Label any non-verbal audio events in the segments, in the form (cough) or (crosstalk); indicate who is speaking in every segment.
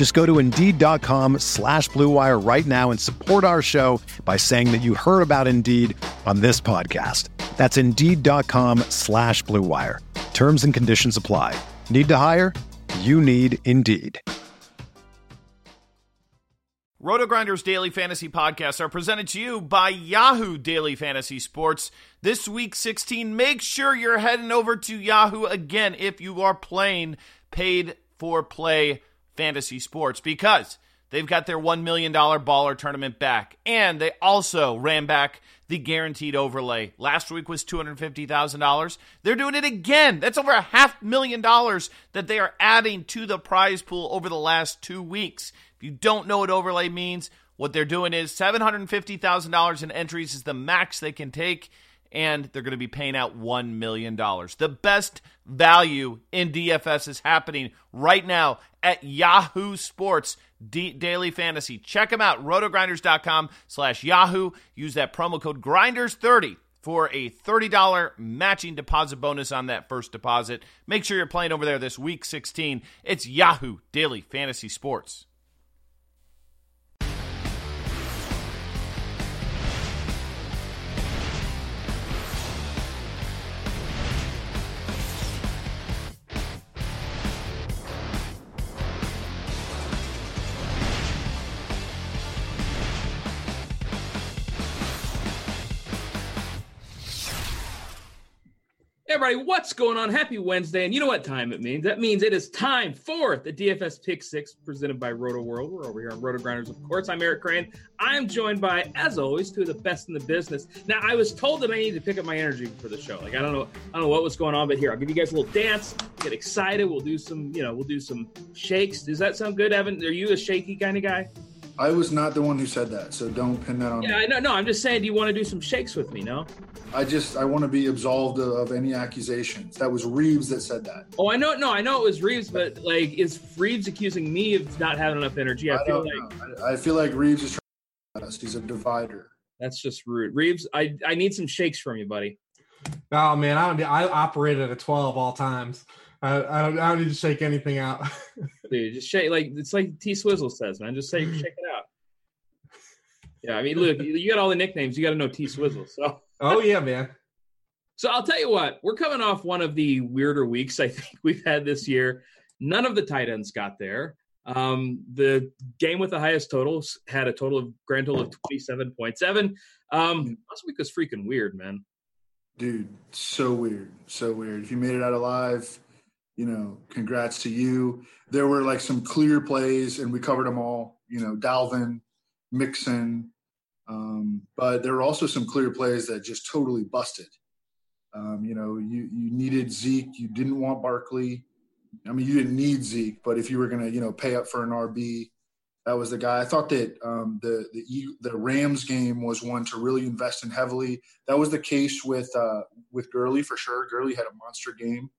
Speaker 1: Just go to Indeed.com slash BlueWire right now and support our show by saying that you heard about Indeed on this podcast. That's Indeed.com slash BlueWire. Terms and conditions apply. Need to hire? You need Indeed.
Speaker 2: RotoGrinders Daily Fantasy Podcasts are presented to you by Yahoo Daily Fantasy Sports. This week 16, make sure you're heading over to Yahoo again if you are playing paid for play fantasy sports because they've got their $1 million baller tournament back. And they also ran back the guaranteed overlay. Last week was $250,000. They're doing it again. That's over a half million dollars that they are adding to the prize pool over the last two weeks. If you don't know what overlay means, what they're doing is $750,000 in entries is the max they can take, and they're going to be paying out $1 million. The best value in DFS is happening right now at Yahoo Sports D- Daily Fantasy. Check them out, rotogrinders.com slash Yahoo. Use that promo code GRINDERS30 for a $30 matching deposit bonus on that first deposit. Make sure you're playing over there this week 16. It's Yahoo Daily Fantasy Sports.
Speaker 3: Everybody, what's going on? Happy Wednesday. And you know what time it means? That means it is time for the DFS Pick Six presented by Rotoworld. We're over here on Roto Grinders, of course. I'm Eric Crane. I'm joined by, as always, two of the best in the business. Now, I was told that I need to pick up my energy for the show. Like, I don't know, I don't know what was going on, but here, I'll give you guys a little dance, get excited. We'll do some, you know, we'll do some shakes. Does that sound good, Evan? Are you a shaky kind of guy?
Speaker 4: I was not the one who said that, so don't pin that on
Speaker 3: yeah, me. No, no. I'm just saying, do you want to do some shakes with me? No.
Speaker 4: I just I want to be absolved of, of, any accusations. That was Reeves that said that.
Speaker 3: Oh, I know. No, I know it was Reeves, but like, is Reeves accusing me of not having enough energy? I, I feel like
Speaker 4: I, I, feel like Reeves is trying to He's a divider.
Speaker 3: That's just rude. Reeves, I I need some shakes from you, buddy.
Speaker 5: Oh man, I don't. I operate at a twelve all times. I, I don't. I don't need to shake anything out. (laughs)
Speaker 3: Dude, just shake like it's like T Swizzle says, man. Just say shake it out. Yeah, I mean, look, you got all the nicknames. You got to know T Swizzle. So.
Speaker 5: Oh yeah, man.
Speaker 3: So I'll tell you what, we're coming off one of the weirder weeks I (laughs) think we've had this year. None of the tight ends got there. Um, the game with the highest totals had a total of grand total of twenty seven point seven. Um, last week was freaking weird, man.
Speaker 4: Dude, so weird, so weird. If you made it out alive, you know, congrats to you. There were like some clear plays, and we covered them all. You know, Dalvin, Mixon, um, but there were also some clear plays that just totally busted. Um, you know, you you needed Zeke, you didn't want Barkley. I mean, you didn't need Zeke, but if you were going to, you know, pay up for an RB, that was the guy. I thought that um, the the the Rams game was one to really invest in heavily. That was the case with uh, with Gurley for sure. Gurley had a monster game,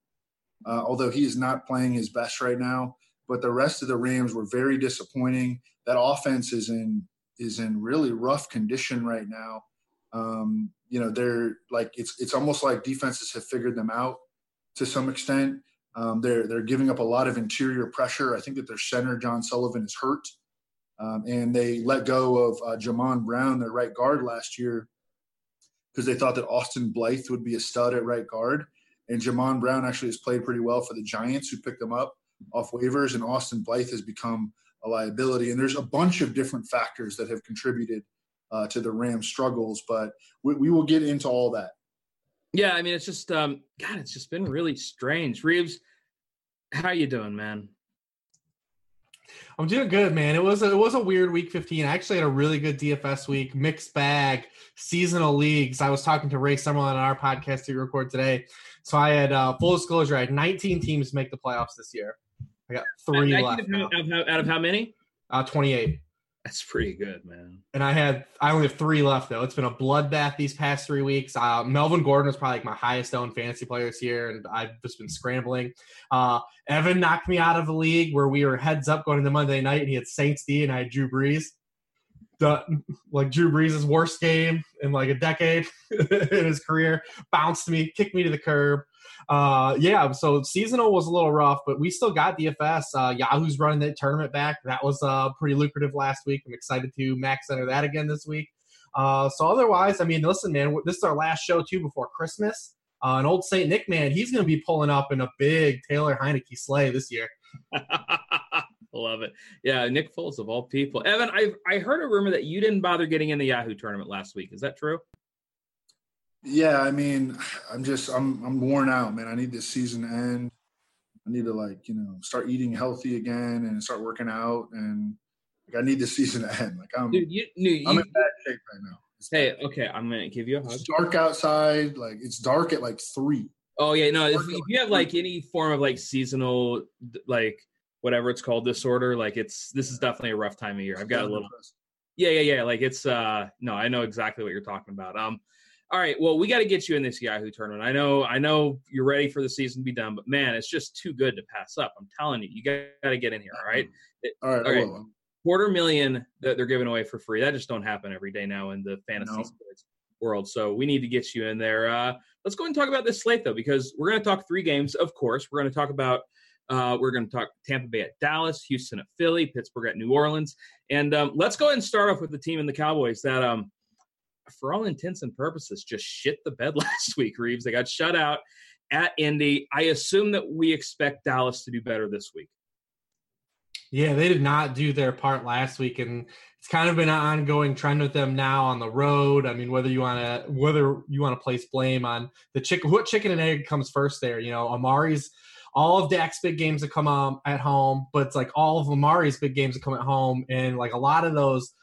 Speaker 4: uh, although he is not playing his best right now. But the rest of the Rams were very disappointing. That offense is in is in really rough condition right now. Um, you know, they're like it's it's almost like defenses have figured them out to some extent. Um, they're they're giving up a lot of interior pressure. I think that their center John Sullivan is hurt, um, and they let go of uh, Jamon Brown, their right guard, last year because they thought that Austin Blythe would be a stud at right guard. And Jamon Brown actually has played pretty well for the Giants, who picked him up off waivers, and Austin Blythe has become a liability. And there's a bunch of different factors that have contributed uh, to the Rams' struggles, but we, we, will get into all that.
Speaker 3: Yeah, I mean, it's just um, God, it's just been really strange. Reeves, how you doing, man?
Speaker 5: I'm doing good, man. It was a, it was a weird week 15. I actually had a really good DFS week, mixed bag, seasonal leagues. I was talking to Ray Summerlin on our podcast to record today. So I had uh, full disclosure. I had 19 teams make the playoffs this year. I got three left.
Speaker 3: Out of, out of how many?
Speaker 5: Uh, 28.
Speaker 3: That's pretty good, man.
Speaker 5: And I had I only have three left though. It's been a bloodbath these past three weeks. Uh, Melvin Gordon was probably like my highest owned fantasy players here, and I've just been scrambling. Uh, Evan knocked me out of the league where we were heads up going into Monday night, and he had Saints D, and I had Drew Brees. The, like Drew Brees' worst game in like a decade (laughs) in his career, bounced me, kicked me to the curb uh, yeah, so seasonal was a little rough, but we still got DFS. Uh, Yahoo's running that tournament back. That was uh, pretty lucrative last week. I'm excited to max enter that again this week. Uh, so otherwise, I mean, listen, man, this is our last show too before Christmas. Uh, an old Saint Nick man, he's going to be pulling up in a big Taylor Heinicke sleigh this year. (laughs)
Speaker 3: Love it. Yeah, Nick Foles of all people. Evan, I I heard a rumor that you didn't bother getting in the Yahoo tournament last week. Is that true?
Speaker 4: Yeah, I mean, I'm just I'm I'm worn out, man. I need this season to end. I need to like you know start eating healthy again and start working out and like I need this (laughs) season to end. Like I'm
Speaker 3: Dude, you, you,
Speaker 4: I'm in bad shape right now.
Speaker 3: It's hey, okay, I'm gonna give you a hug.
Speaker 4: It's dark outside. Like it's dark at like three.
Speaker 3: Oh yeah, no. If, if, you have like any form of like seasonal like whatever it's called disorder, like it's this is definitely a rough time of year. I've got a little. Yeah, yeah, yeah. Like it's uh no, I know exactly what you're talking about. Um all right, well, we got to get you in this Yahoo tournament. I know, I know you're ready for the season to be done, but man, it's just too good to pass up. I'm telling you, you got to get in here. All right, (laughs)
Speaker 4: all right, all right.
Speaker 3: Quarter million that they're giving away for free. That just don't happen every day now in the fantasy no. sports world. So we need to get you in there. Uh, let's go and talk about this slate though, because we're going to talk three games. Of course, we're going to talk about. Uh, we're going to talk Tampa Bay at Dallas, Houston at Philly, Pittsburgh at New Orleans, and um, let's go ahead and start off with the team in the Cowboys that um, for all intents and purposes, just shit the bed (laughs) last week, Reeves. They got shut out at Indy. I assume that we expect Dallas to do better this week.
Speaker 5: Yeah, they did not do their part last week, and it's kind of been an ongoing trend with them now on the road. I mean, whether you want to whether you want to place blame on the chicken, what chicken and egg comes first there? You know, Amari's all of Dak's big games that come um, at home, but it's like all of Amari's big games that come at home, and like a lot of those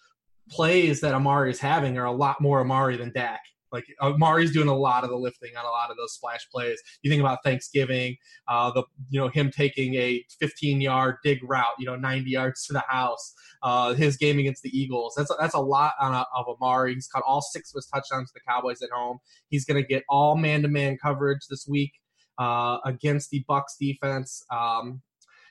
Speaker 5: plays that Amari is having are a lot more Amari than Dak. Like Amari's doing a lot of the lifting on a lot of those splash plays. You think about Thanksgiving, uh, the you know him taking a 15 yard dig route, you know 90 yards to the house. Uh, his game against the Eagles. That's a, that's a lot a, of Amari. He's caught all six of his touchdowns to the Cowboys at home. He's going to get all man to man coverage this week uh, against the Bucks defense. Um,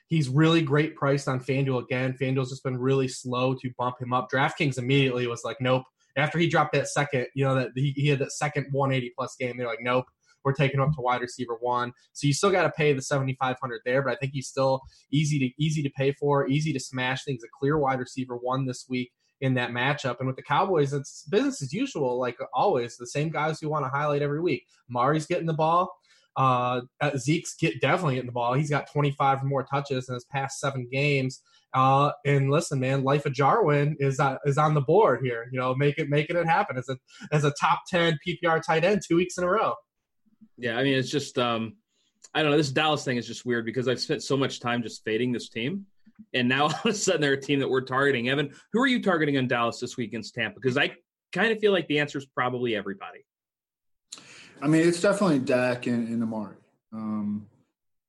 Speaker 5: He's really great priced on FanDuel again. FanDuel's just been really slow to bump him up. DraftKings immediately was like, nope. After he dropped that second, you know, that he, he had that second 180 plus game, they're like, nope we're taking him up to wide receiver one. So you still got to pay the 7,500 there, but I think he's still easy to easy to pay for, easy to smash things. A clear wide receiver one this week in that matchup. And with the Cowboys, it's business as usual, like always. The same guys we want to highlight every week. Mari's getting the ball. Uh, Zeke's get, definitely getting the ball. He's got 25 or more touches in his past seven games. Uh, and listen, man, life of Jarwin is uh, is on the board here. You know, make it making it happen as a as a top 10 PPR tight end two weeks in a row.
Speaker 3: Yeah, I mean, it's just um, I don't know. This Dallas thing is just weird because I've spent so much time just fading this team, and now (laughs) all of a sudden they're a team that we're targeting. Evan, who are you targeting on Dallas this week against Tampa? Because I kind of feel like the answer is probably everybody.
Speaker 4: I mean, it's definitely Dak and, and Amari. Um,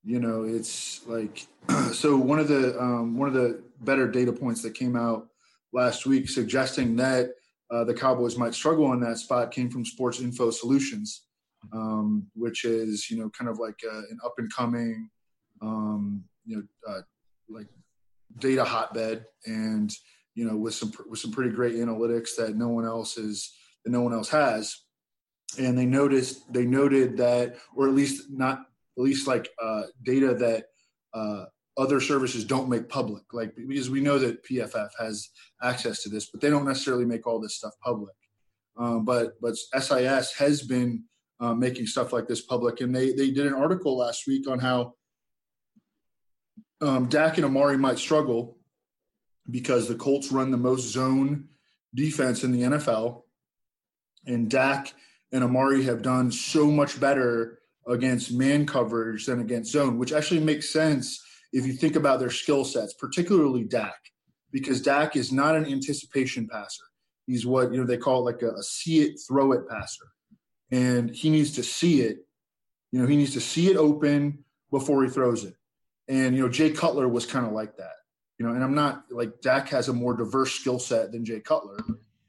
Speaker 4: you know, it's like (clears throat) so. One of the um, one of the better data points that came out last week suggesting that uh, the Cowboys might struggle in that spot came from Sports Info Solutions, um, which is you know kind of like uh, an up and coming, um, you know, uh, like data hotbed, and you know with some with some pretty great analytics that no one else is that no one else has and they noticed they noted that, or at least not at least like uh, data that uh, other services don't make public, like because we know that PFF has access to this, but they don't necessarily make all this stuff public. Um, but but SIS has been uh, making stuff like this public, and they they did an article last week on how um, Dak and Amari might struggle because the Colts run the most zone defense in the NFL, and Dak and Amari have done so much better against man coverage than against zone, which actually makes sense if you think about their skill sets, particularly Dak, because Dak is not an anticipation passer. He's what you know they call it like a, a see it, throw it passer, and he needs to see it. You know, he needs to see it open before he throws it. And you know, Jay Cutler was kind of like that. You know, and I'm not like Dak has a more diverse skill set than Jay Cutler,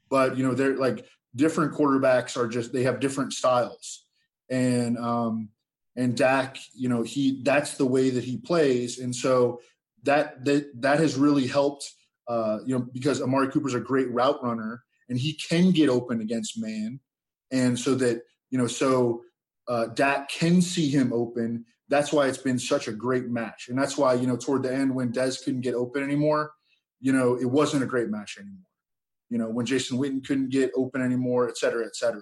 Speaker 4: but you know, they're like different quarterbacks are just they have different styles. And um and Dak, you know, he that's the way that he plays. And so that that that has really helped uh, you know, because Amari Cooper's a great route runner and he can get open against man. And so that, you know, so uh, Dak can see him open. That's why it's been such a great match. And that's why, you know, toward the end when Dez couldn't get open anymore, you know, it wasn't a great match anymore. You know, when Jason Witten couldn't get open anymore, et cetera, et cetera.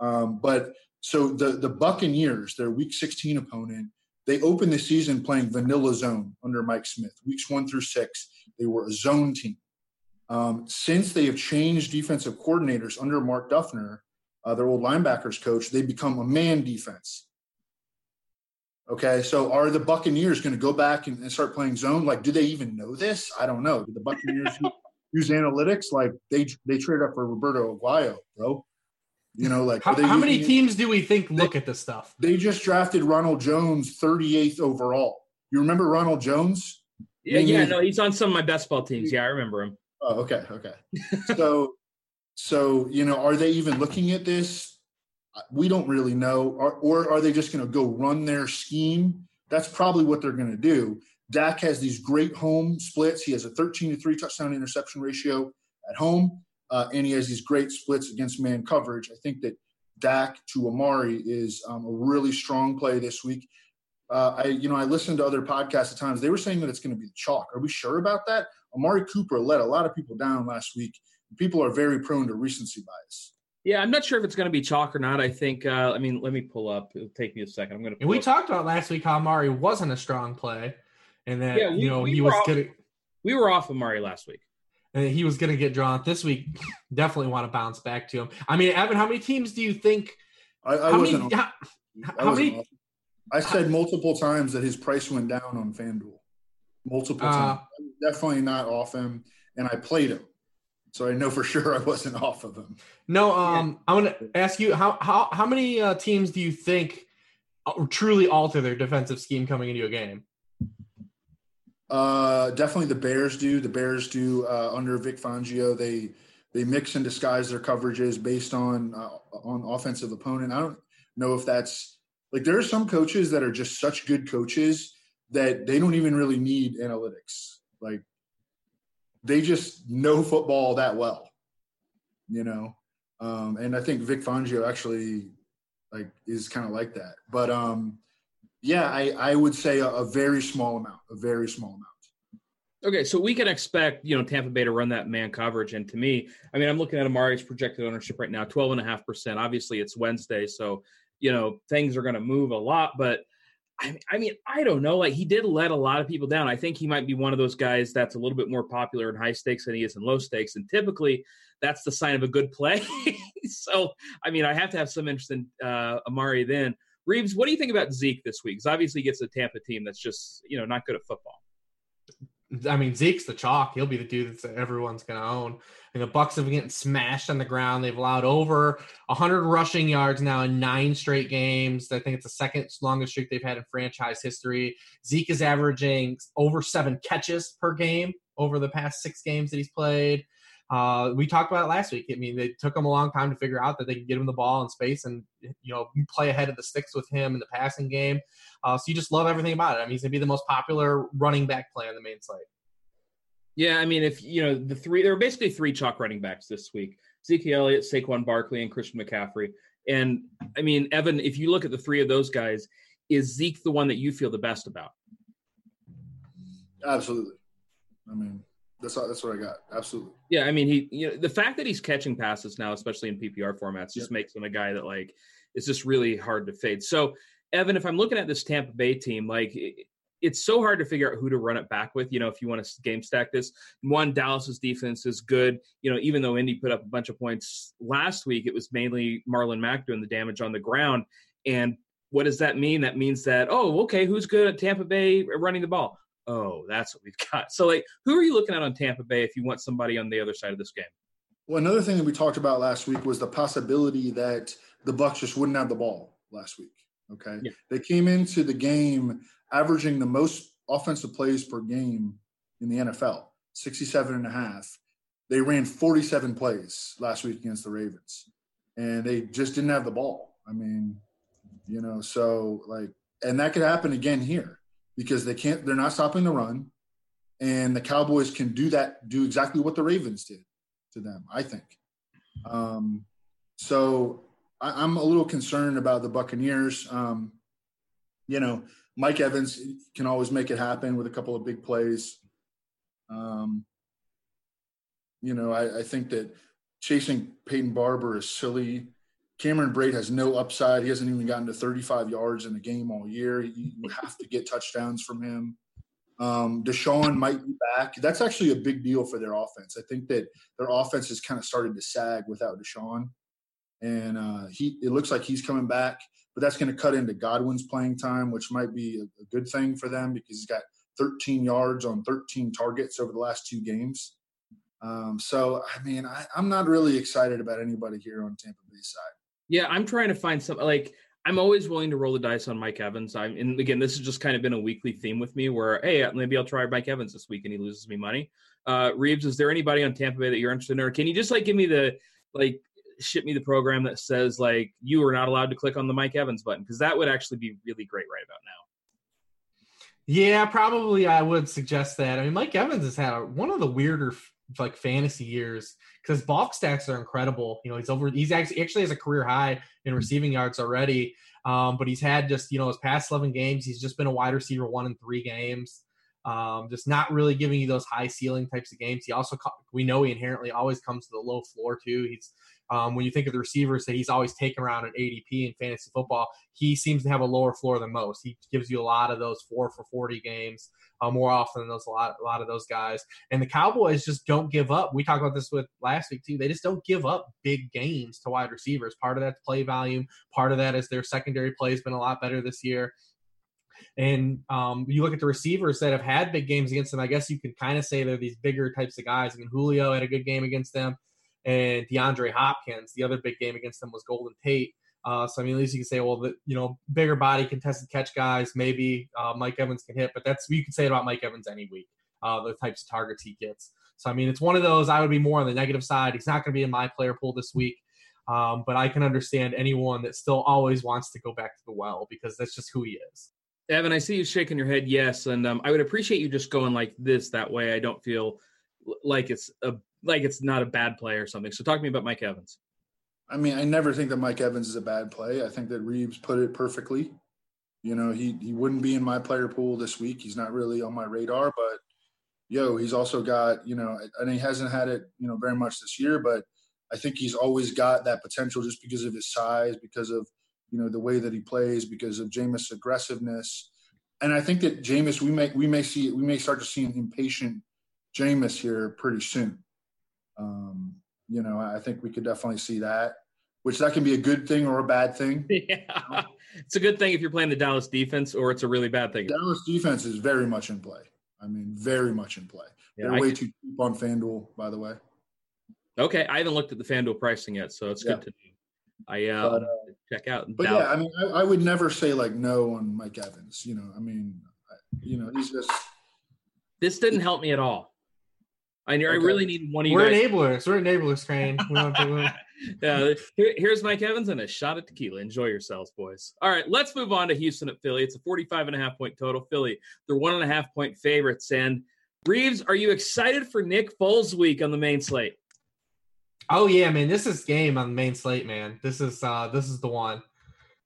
Speaker 4: Um, but so the the Buccaneers, their week 16 opponent, they opened the season playing vanilla zone under Mike Smith. Weeks one through six, they were a zone team. Um, since they have changed defensive coordinators under Mark Duffner, uh, their old linebackers coach, they become a man defense. Okay, so are the Buccaneers going to go back and, and, start playing zone? Like, do they even know this? I don't know. Do the Buccaneers (laughs) use analytics? Like, they they traded up for Roberto Aguayo, bro. You know, like
Speaker 5: how, how many teams do we think look
Speaker 4: they,
Speaker 5: at this stuff?
Speaker 4: They just drafted Ronald Jones 38th overall. You remember Ronald Jones?
Speaker 3: Yeah, yeah, no, he's on some of my best ball teams. Yeah, I remember him.
Speaker 4: Oh, okay, okay. (laughs) so, so you know, are they even looking at this? We don't really know, or, or are they just going to go run their scheme? That's probably what they're going to do. Dak has these great home splits. He has a 13 to 3 touchdown interception ratio at home uh, and he has these great splits against man coverage. I think that Dak to Amari is um, a really strong play this week. Uh, I, you know, I listened to other podcasts at times. They were saying that it's going to be the chalk. Are we sure about that? Amari Cooper let a lot of people down last week. People are very prone to recency bias.
Speaker 3: Yeah, I'm not sure if it's going to be chalk or not. I think. Uh, I mean, let me pull up. It'll take me a second. I'm going to.
Speaker 5: we
Speaker 3: up.
Speaker 5: talked about last week how Amari wasn't a strong play, and that yeah, we, you know we he was getting.
Speaker 3: We were off Amari last week
Speaker 5: and he was going to get drawn this week. (laughs) Definitely want to bounce back to him. I mean, Evan, how many teams do you think?
Speaker 4: I, I
Speaker 5: how
Speaker 4: wasn't.
Speaker 5: Many, how, I
Speaker 4: many? I said multiple times that his price went down on FanDuel. Multiple uh, times. Definitely not off him, and I played him, so I know for (laughs) sure I wasn't off of him.
Speaker 5: No, um. I want to ask you how how how many uh, teams do you think uh, truly alter their defensive scheme coming into a game?
Speaker 4: Uh, definitely the Bears do. The Bears do uh, under Vic Fangio. They they mix and disguise their coverages based on uh, on offensive opponent. I don't know if that's like there are some coaches that are just such good coaches that they don't even really need analytics. Like they just know football that well, you know. Um, and I think Vic Fangio actually like is kind of like that. But um, yeah, I, I would say a, a very small amount, a very small amount.
Speaker 3: Okay, so we can expect, you know, Tampa Bay to run that man coverage. And to me, I mean, I'm looking at Amari's projected ownership right now, 12.5%. Obviously, it's Wednesday, so, you know, things are going to move a lot. But I, I mean, I don't know. Like, he did let a lot of people down. I think he might be one of those guys that's a little bit more popular in high stakes than he is in low stakes. And typically, that's the sign of a good play. (laughs) so, I mean, I have to have some interest in uh, Amari then. Reeves, what do you think about Zeke this week? Because obviously he gets a Tampa team that's just you know not good at football.
Speaker 5: I mean, Zeke's the chalk. He'll be the dude that everyone's going to own. And the Bucks have been getting smashed on the ground. They've allowed over 100 rushing yards now in nine straight games. I think it's the second longest streak they've had in franchise history. Zeke is averaging over seven catches per game over the past six games that he's played. Uh, we talked about it last week. I mean, they took him a long time to figure out that they could get him the ball in space and you know play ahead of the sticks with him in the passing game. Uh, so you just love everything about it. I mean, he's gonna be the most popular running back play on the main slate.
Speaker 3: Yeah, I mean, if you know the three, there are basically three chalk running backs this week: Zeke Elliott, Saquon Barkley, and Christian McCaffrey. And I mean, Evan, if you look at the three of those guys, is Zeke the one that you feel the best about?
Speaker 4: Absolutely. I mean, that's all, that's what I got. Absolutely.
Speaker 3: Yeah, I mean, he you know the fact that he's catching passes now, especially in PPR formats, just yep. makes him a guy that like it's just really hard to fade. So, Evan, if I'm looking at this Tampa Bay team, like it's so hard to figure out who to run it back with. You know, if you want to game stack this, one Dallas's defense is good. You know, even though Indy put up a bunch of points last week, it was mainly Marlon Mack doing the damage on the ground. And what does that mean? That means that oh, okay, who's good at Tampa Bay running the ball? Oh, that's what we've (laughs) got. So, like, who are you looking at on Tampa Bay if you want somebody on the other side of this game?
Speaker 4: Well, another thing that we talked about last week was the possibility that the Bucks just wouldn't have the ball last week. Okay, yeah. they came into the game averaging the most offensive plays per game in the NFL, 67 and a half. They ran 47 plays last week against the Ravens, and they just didn't have the ball. I mean, you know, so like, and that could happen again here because they can't, they're not stopping the run, and the Cowboys can do that, do exactly what the Ravens did to them, I think. Um, so I, am a little concerned about the Buccaneers. Um, you know, Mike Evans can always make it happen with a couple of big plays. Um, you know, I, I think that chasing Peyton Barber is silly. Cameron Brate has no upside. He hasn't even gotten to 35 yards in a game all year. You (laughs) have to get touchdowns from him. Um, DeSean might be back. That's actually a big deal for their offense. I think that their offense has kind of started to sag without DeSean, and uh, he it looks like he's coming back but that's going to cut into Godwin's playing time, which might be a, a good thing for them because he's got 13 yards on 13 targets over the last two games. Um, so, I mean, I, am not really excited about anybody here on Tampa Bay side.
Speaker 3: Yeah, I'm trying to find some like I'm always willing to roll the dice on Mike Evans. I'm and again, this has just kind of been a weekly theme with me where hey, maybe I'll try Mike Evans this week and he loses me money. Uh, Reeves, is there anybody on Tampa Bay that you're interested in, or can you just like give me the like ship me the program that says like you are not allowed to click on the Mike Evans button because that would actually be really great right about now.
Speaker 5: Yeah, probably I would suggest that. I mean, Mike Evans has had one of the weirder like fantasy years because bulk stacks are incredible. You know, he's over. He's actually actually has a career high in receiving yards already. Um, but he's had just you know his past eleven games. He's just been a wide receiver one in three games. Um, just not really giving you those high ceiling types of games. He also we know he inherently always comes to the low floor too. He's um, when you think of the receivers that he's always taken around an ADP in fantasy football, he seems to have a lower floor than most. He gives you a lot of those four for 40 games uh, more often than those a lot, a lot of those guys. And the Cowboys just don't give up. We talked about this with last week too. They just don't give up big games to wide receivers. Part of that's play volume. Part of that is their secondary play has been a lot better this year. And um, you look at the receivers that have had big games against them. I guess you could kind of say they're these bigger types of guys. I mean, Julio had a good game against them and DeAndre Hopkins. The other big game against them was Golden Tate. Uh, so I mean, at least you can say, well, the, you know, bigger body contested catch guys, maybe uh, Mike Evans can hit, but that's you can say about Mike Evans any week. Uh, the types of targets he gets. So I mean, it's one of those. I would be more on the negative side. He's not going to be in my player pool this week, um, but I can understand anyone that still always wants to go back to the well because that's just who he is.
Speaker 3: Evan, I see you shaking your head yes, and um, I would appreciate you just going like this. That way, I don't feel like it's a like it's not a bad play or something. So talk to me about Mike Evans.
Speaker 4: I mean, I never think that Mike Evans is a bad play. I think that Reeves put it perfectly. You know, he he wouldn't be in my player pool this week. He's not really on my radar, but yo, he's also got, you know, and he hasn't had it, you know, very much this year, but I think he's always got that potential just because of his size, because of, you know, the way that he plays, because of Jameis' aggressiveness. And I think that Jameis, we may we may see we may start to see an impatient Jameis here pretty soon. Um, you know, I think we could definitely see that, which that can be a good thing or a bad thing. (laughs)
Speaker 3: Yeah. It's a good thing if you're playing the Dallas defense, or it's a really bad thing.
Speaker 4: Dallas defense is very much in play. I mean, very much in play. Yeah, They're I way too cheap on FanDuel, by the way.
Speaker 3: Okay, I haven't looked at the FanDuel pricing yet, so it's yeah. good to know. I uh, but, uh, check out.
Speaker 4: But Dallas. yeah, I mean, I, I, would never say like no on Mike Evans. You know, I mean, you know, he's just.
Speaker 3: This didn't help me at all. I, okay. I really need one of you.
Speaker 5: We're guys. enablers. We're enablers, Crane. (laughs)
Speaker 3: yeah, here, here's Mike Evans and a shot at tequila. Enjoy yourselves, boys. All right, let's move on to Houston at Philly. It's a 45 and a half point total. Philly, they're one and a half point favorites. And Reeves, are you excited for Nick Foles week on the main slate?
Speaker 5: Oh yeah, man. This is game on the main slate, man. This is uh this is the one.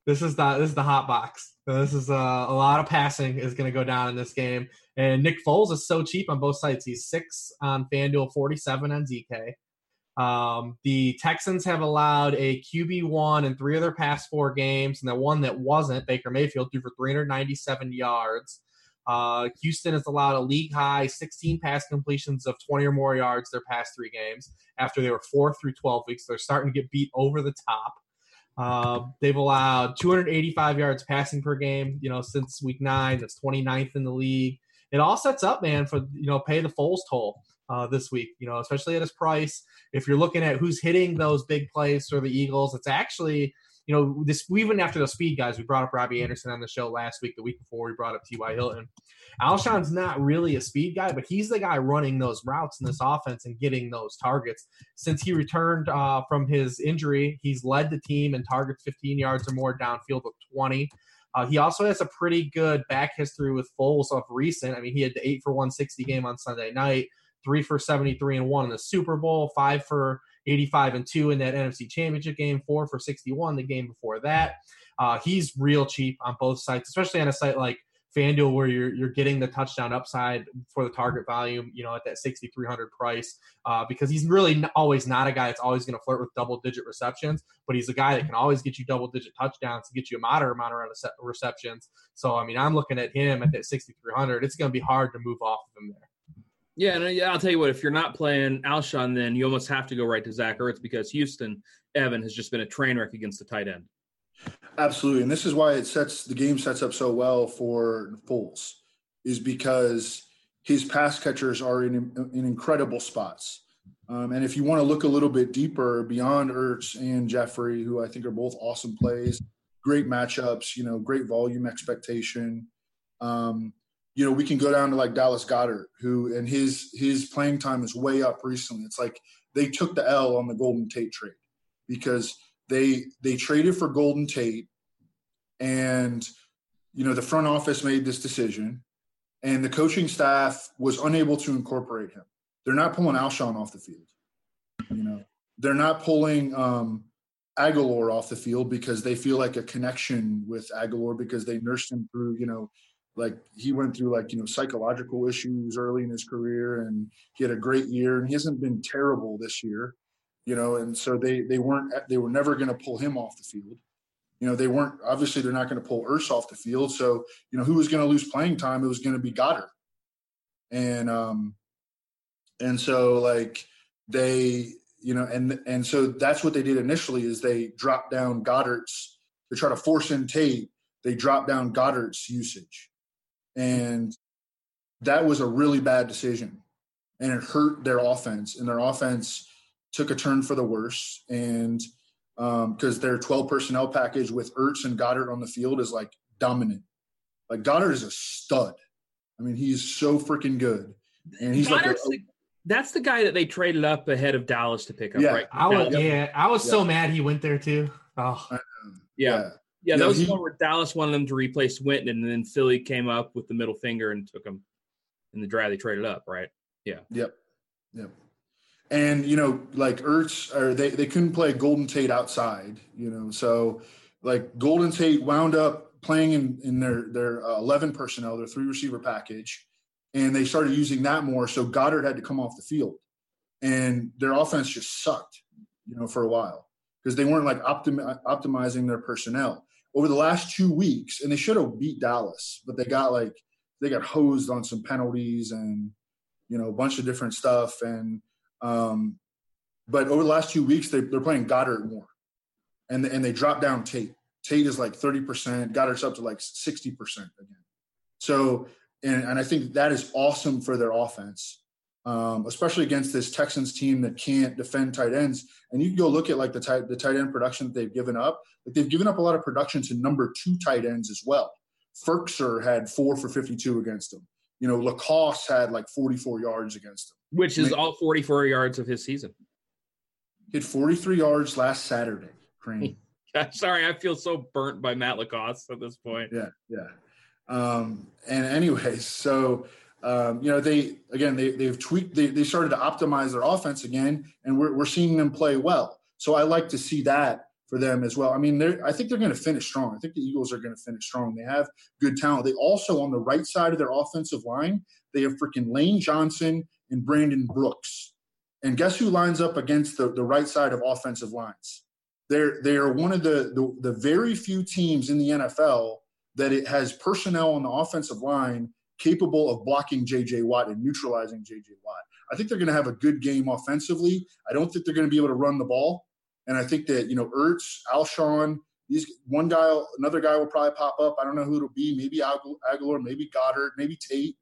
Speaker 5: This is the this is the hot box. This is uh, a lot of passing is going to go down in this game. And Nick Foles is so cheap on both sides. He's six on FanDuel, 47 on DK. Um, the Texans have allowed a QB one in three of their past four games, and the one that wasn't, Baker Mayfield, threw for 397 yards. Uh, Houston has allowed a league high 16 pass completions of 20 or more yards their past three games after they were four through 12 weeks. They're starting to get beat over the top. Uh, they've allowed 285 yards passing per game, you know, since week nine. That's 29th in the league. It all sets up, man, for you know, pay the Foles toll uh, this week. You know, especially at his price. If you're looking at who's hitting those big plays for the Eagles, it's actually you know, this even after the speed guys, we brought up Robby Anderson on the show last week. The week before, we brought up T.Y. Hilton. Alshon's not really a speed guy, but he's the guy running those routes in this offense and getting those targets. Since he returned uh, from his injury, he's led the team in targets 15 yards or more downfield with 20. Uh, he also has a pretty good back history with Foles of recent. I mean, he had the eight for 160 game on Sunday night, three for 73 and one in the Super Bowl, five for 85 and 2 in that NFC Championship game, 4 for 61 the game before that. Uh, he's real cheap on both sites, especially on a site like FanDuel where you're you're getting the touchdown upside for the target volume, you know, at that 6300 price uh, because he's really always not a guy that's always going to flirt with double digit receptions, but he's a guy that can always get you double digit touchdowns to get you a moderate amount of receptions. So I mean, I'm looking at him at that 6300. It's going to be hard to move off of him there.
Speaker 3: Yeah, and yeah, I'll tell you what. If you're not playing Alshon, then you almost have to go right to Zach Ertz because Houston Evan has just been a train wreck against the tight end.
Speaker 4: Absolutely, and this is why it sets the game sets up so well for Foles, is because his pass catchers are in, in incredible spots. Um, and if you want to look a little bit deeper beyond Ertz and Jeffery, who I think are both awesome plays, great matchups, you know, great volume expectation. Um, you know, we can go down to like Dallas Goedert, who and his his playing time is way up recently. It's like they took the L on the Golden Tate trade because they they traded for Golden Tate, and you know the front office made this decision, and the coaching staff was unable to incorporate him. They're not pulling Alshon off the field. You know, they're not pulling um, Agholor off the field because they feel like a connection with Agholor because they nursed him through you know like he went through like you know psychological issues early in his career and he had a great year and he hasn't been terrible this year you know and so they they weren't they were never going to pull him off the field. You know they weren't obviously they're not going to pull Ertz off the field so you know who was going to lose playing time? It was going to be Goedert. And um and so like they you know and and so that's what they did initially is they dropped down Goedert's to try to force in Tate they dropped down Goedert's usage and that was a really bad decision. And it hurt their offense. And their offense took a turn for the worse. And because um, their 12 personnel package with Ertz and Goedert on the field is like dominant. Like Goedert is a stud. I mean, he's so freaking good. And he's like a,
Speaker 3: the, that's the guy that they traded up ahead of Dallas to pick up,
Speaker 5: yeah,
Speaker 3: right?
Speaker 5: I was, yeah, I was yeah. so mad he went there too. Oh,
Speaker 3: yeah. Yeah, that was he, the one where Dallas wanted them to replace Witten, and then Philly came up with the middle finger and took him in the draft. They traded up, right? Yeah.
Speaker 4: Yep. Yep. And you know, like Ertz, or they they couldn't play Golden Tate outside. You know, so like Golden Tate wound up playing in in their their uh, eleven personnel, their three receiver package, and they started using that more. So Goedert had to come off the field, and their offense just sucked. You know, for a while because they weren't like optim- optimizing their personnel over the last two weeks, and they should have beat Dallas, but they got like they got hosed on some penalties and you know a bunch of different stuff. And um, but over the last two weeks, they, they're playing Goedert more, and and they dropped down Tate. Tate is like thirty percent. Goedert's up to like sixty percent again. So and and I think that is awesome for their offense um, especially against this Texans team that can't defend tight ends. And you can go look at like the tight the tight end production that they've given up. Like they've given up a lot of production to number two tight ends as well. Firkser had four for 52 against him. You know, LaCosse had like 44 yards against him.
Speaker 3: Which is I mean, all 44 yards of his season.
Speaker 4: Hit 43 yards last Saturday, Crane. (laughs)
Speaker 3: Sorry, I feel so burnt by Matt LaCosse at this point.
Speaker 4: Yeah, yeah. Um, and anyways, so um, you know, they again they they've tweaked they, they started to optimize their offense again, and we're we're seeing them play well. So I like to see that for them as well. I mean, they're I think they're going to finish strong. I think the Eagles are going to finish strong. They have good talent. They also on the right side of their offensive line, they have freaking Lane Johnson and Brandon Brooks. And guess who lines up against the, the right side of offensive lines? They're they are one of the, the the very few teams in the NFL that it has personnel on the offensive line capable of blocking J.J. Watt and neutralizing J.J. Watt. I think they're going to have a good game offensively. I don't think they're going to be able to run the ball. And I think that, you know, Ertz, Alshon, these one guy, another guy will probably pop up. I don't know who it'll be. Maybe Agholor, maybe Goedert, maybe Tate,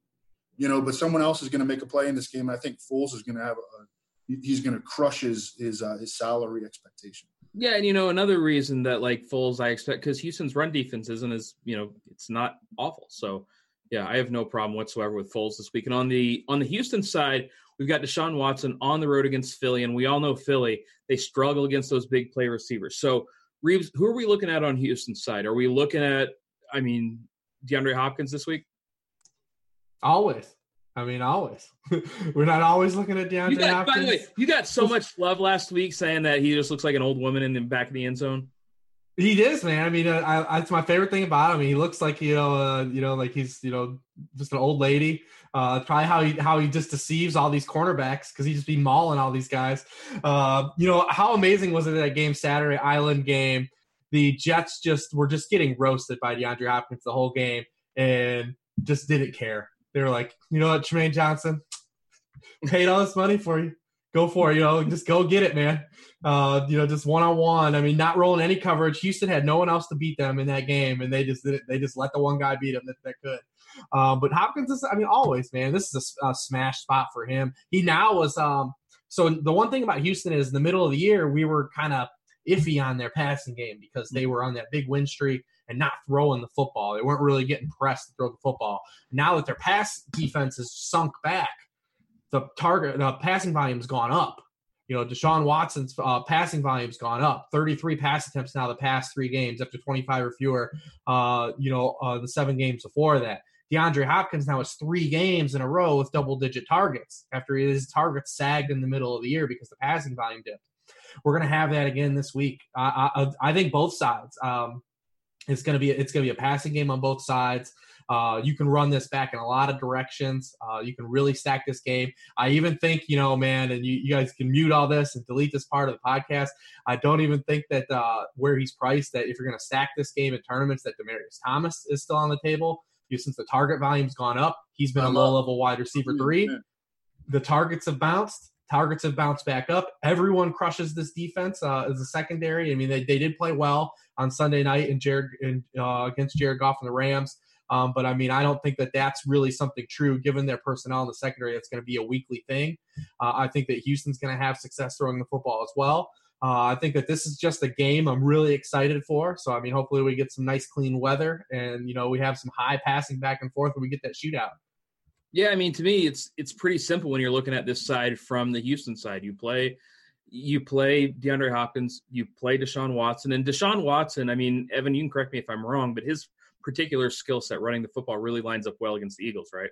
Speaker 4: you know, but someone else is going to make a play in this game. I think Foles is going to have a, he's going to crush his, his, uh, his salary expectation.
Speaker 3: Yeah, and you know another reason that like Foles I expect because Houston's run defense isn't as you know it's not awful. So yeah, I have no problem whatsoever with Foles this week. And on the on the Houston side, we've got Deshaun Watson on the road against Philly, and we all know Philly they struggle against those big play receivers. So Reeves, who are we looking at on Houston's side? Are we looking at I mean DeAndre Hopkins this week?
Speaker 5: Always. I mean, always. (laughs) We're not always looking at DeAndre
Speaker 3: got,
Speaker 5: Hopkins.
Speaker 3: By the way, you got so much love last week saying that he just looks like an old woman in the back of the end zone.
Speaker 5: He is, man. I mean, uh, I, that's my favorite thing about him. He looks like you know, uh, you know, like he's you know just an old lady. Uh, probably how he how he just deceives all these cornerbacks because he just be mauling all these guys. Uh, you know, how amazing was it that game Saturday Island game? The Jets just were just getting roasted by DeAndre Hopkins the whole game and just didn't care. They were like, you know what, Trumaine Johnson, paid all this money for you. Go for it. You know, just go get it, man. Uh, you know, just one on one. I mean, not rolling any coverage. Houston had no one else to beat them in that game, and they just did it. They just let the one guy beat them that, that could. Uh, but Hopkins is, I mean, always, man. This is a, a smash spot for him. He now was. Um, so the one thing about Houston is in the middle of the year we were kind of iffy on their passing game because they were on that big win streak and not throwing the football. They weren't really getting pressed to throw the football. Now that their pass defense has sunk back, the target, the passing volume's gone up. You know, Deshaun Watson's uh, passing volume's gone up. 33 pass attempts now the past three games, up to 25 or fewer. Uh, you know, uh, the seven games before that. DeAndre Hopkins now has three games in a row with double digit targets after his targets sagged in the middle of the year because the passing volume dipped. We're going to have that again this week. I, I, I think both sides. Um, it's going to be it's going to be a passing game on both sides. Uh, you can run this back in a lot of directions. Uh, you can really stack this game. I even think, you know, man, and you, you, guys can mute all this and delete this part of the podcast. I don't even think that uh, where he's priced, that if you're going to stack this game in tournaments, that Demaryius Thomas is still on the table. Since the target volume's gone up, he's been a low level wide receiver three. The targets have bounced. Targets have bounced back up. Everyone crushes this defense uh, as a secondary. I mean, they, they did play well on Sunday night in Jared in, uh, against Jared Goff and the Rams. Um, but I mean, I don't think that that's really something true given their personnel in the secondary. That's going to be a weekly thing. Uh, I think that Houston's going to have success throwing the football as well. Uh, I think that this is just a game I'm really excited for. So I mean, hopefully we get some nice clean weather and you know we have some high passing back and forth and we get that shootout.
Speaker 3: Yeah, I mean, to me, it's it's pretty simple when you're looking at this side from the Houston side. You play, you play DeAndre Hopkins, you play Deshaun Watson, and Deshaun Watson. I mean, Evan, you can correct me if I'm wrong, but his particular skill set running the football really lines up well against the Eagles, right?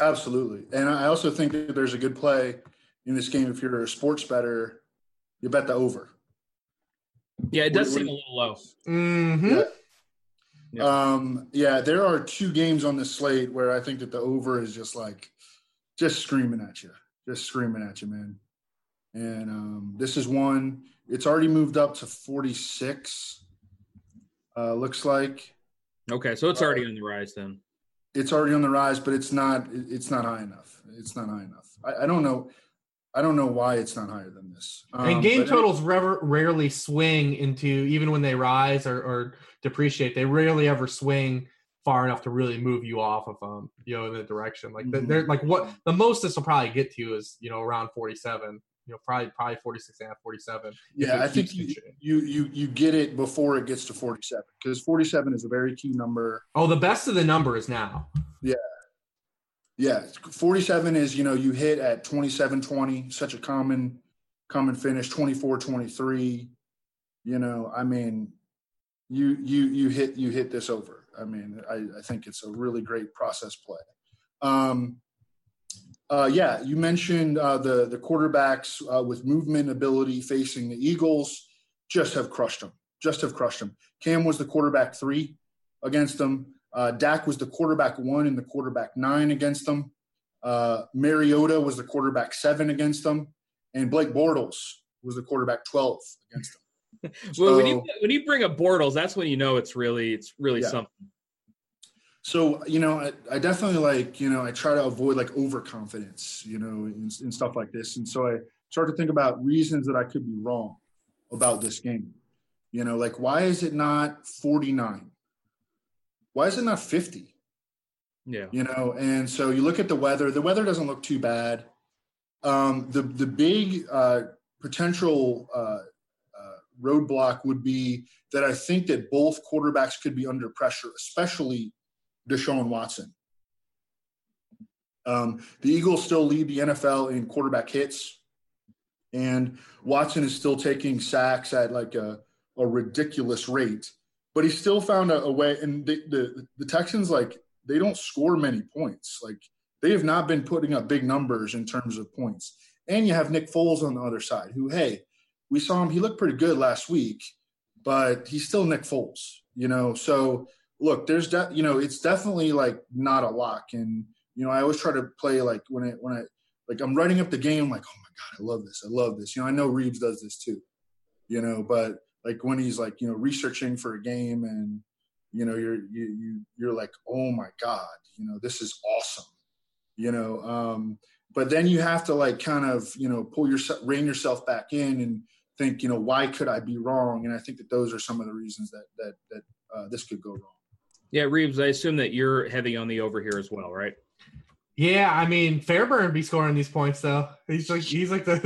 Speaker 4: Absolutely, and I also think that there's a good play in this game if you're a sports bettor. You bet the over.
Speaker 3: Yeah, it does what, seem what, a little low.
Speaker 5: Mm-hmm.
Speaker 4: Yeah. Yeah. Um, yeah, there are two games on the slate where I think that the over is just like just screaming at you, just screaming at you, man. And um, this is one. It's already moved up to 46. Uh, looks like.
Speaker 3: Okay, so it's already uh, on the rise then.
Speaker 4: It's already on the rise, but it's not. It's not high enough. It's not high enough. I, I don't know. I don't know why it's not higher than this.
Speaker 5: Um, and game totals it, rarely swing into even when they rise or, or, depreciate. They rarely ever swing far enough to really move you off of um you know in the direction. Like mm-hmm. they're like what the most this will probably get to is you know around forty seven. You know, probably probably 46 and a half, 47.
Speaker 4: Yeah, I think you, you you you get it before it gets to 47 because 47 is a very key number.
Speaker 5: Oh, the best of the number is now.
Speaker 4: Yeah, yeah, 47 is, you know, you hit at 27 20, such a common common finish, 24 23. You know, I mean, you you you hit you hit this over. I mean, I, I think it's a really great process play. Um uh, yeah, you mentioned uh, the the quarterbacks uh, with movement ability facing the Eagles just have crushed them. Just have crushed them. Cam was the quarterback three against them. Uh, Dak was the quarterback one and the quarterback nine against them. Uh, Mariota was the quarterback seven against them, and Blake Bortles was the quarterback twelve against them. (laughs)
Speaker 3: well, so, when you when you bring up Bortles, that's when you know it's really it's really yeah. something.
Speaker 4: So you know, I, I, definitely like you know I try to avoid like overconfidence, you know, and, and stuff like this. And so I start to think about reasons that I could be wrong about this game. You know, like why is it not 49? Why is it not 50?
Speaker 3: Yeah.
Speaker 4: You know, and so you look at the weather. The weather doesn't look too bad. Um, the the big uh, potential uh, uh, roadblock would be that I think that both quarterbacks could be under pressure, especially Deshaun Watson. Um, the Eagles still lead the NFL in quarterback hits, and Watson is still taking sacks at like a, a ridiculous rate. But he still found a, a way. And the, the the Texans like they don't score many points. Like they have not been putting up big numbers in terms of points. And you have Nick Foles on the other side, who hey, we saw him. He looked pretty good last week, but he's still Nick Foles. You know, so look, there's de- you know, it's definitely like not a lock. And you know, I always try to play like when I when I like I'm writing up the game, like, oh my god, I love this, I love this. You know, I know Reeves does this too. You know, but like when he's like you know researching for a game and you know you're you, you you're like oh my god you know this is awesome you know um but then you have to like kind of you know pull yourself rein yourself back in and think you know why could i be wrong and i think that those are some of the reasons that that that uh, this could go wrong
Speaker 3: yeah, Reeves, I assume that you're heavy on the over here as well, right?
Speaker 5: Yeah, I mean Fairbairn be scoring these points though. He's like he's like the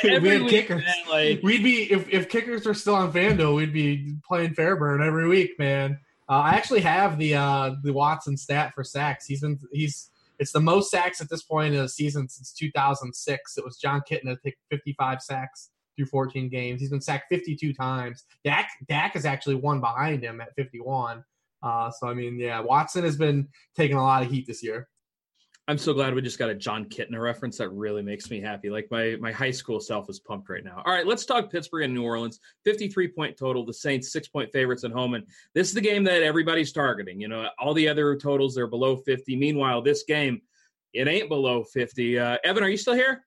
Speaker 5: (laughs)
Speaker 3: every week, kickers. Man, like,
Speaker 5: we'd be if, if kickers were still on FanDuel, we'd be playing Fairbairn every week, man. Uh, I actually have the uh, the Watson stat for sacks. He's been he's it's the most sacks at this point in the season since 2006. It was Jon Kitna that took 55 sacks through 14 games. He's been sacked 52 times. Dak Dak is actually one behind him at 51. Uh, so I mean, yeah, Watson has been taking a lot of heat this year.
Speaker 3: I'm so glad we just got a Jon Kitna reference. That really makes me happy. Like my my high school self is pumped right now. All right, let's talk Pittsburgh and New Orleans. 53 point total. The Saints six point favorites at home, and this is the game that everybody's targeting. You know, all the other totals they're below 50. Meanwhile, this game it ain't below 50. Uh, Evan, are you still here?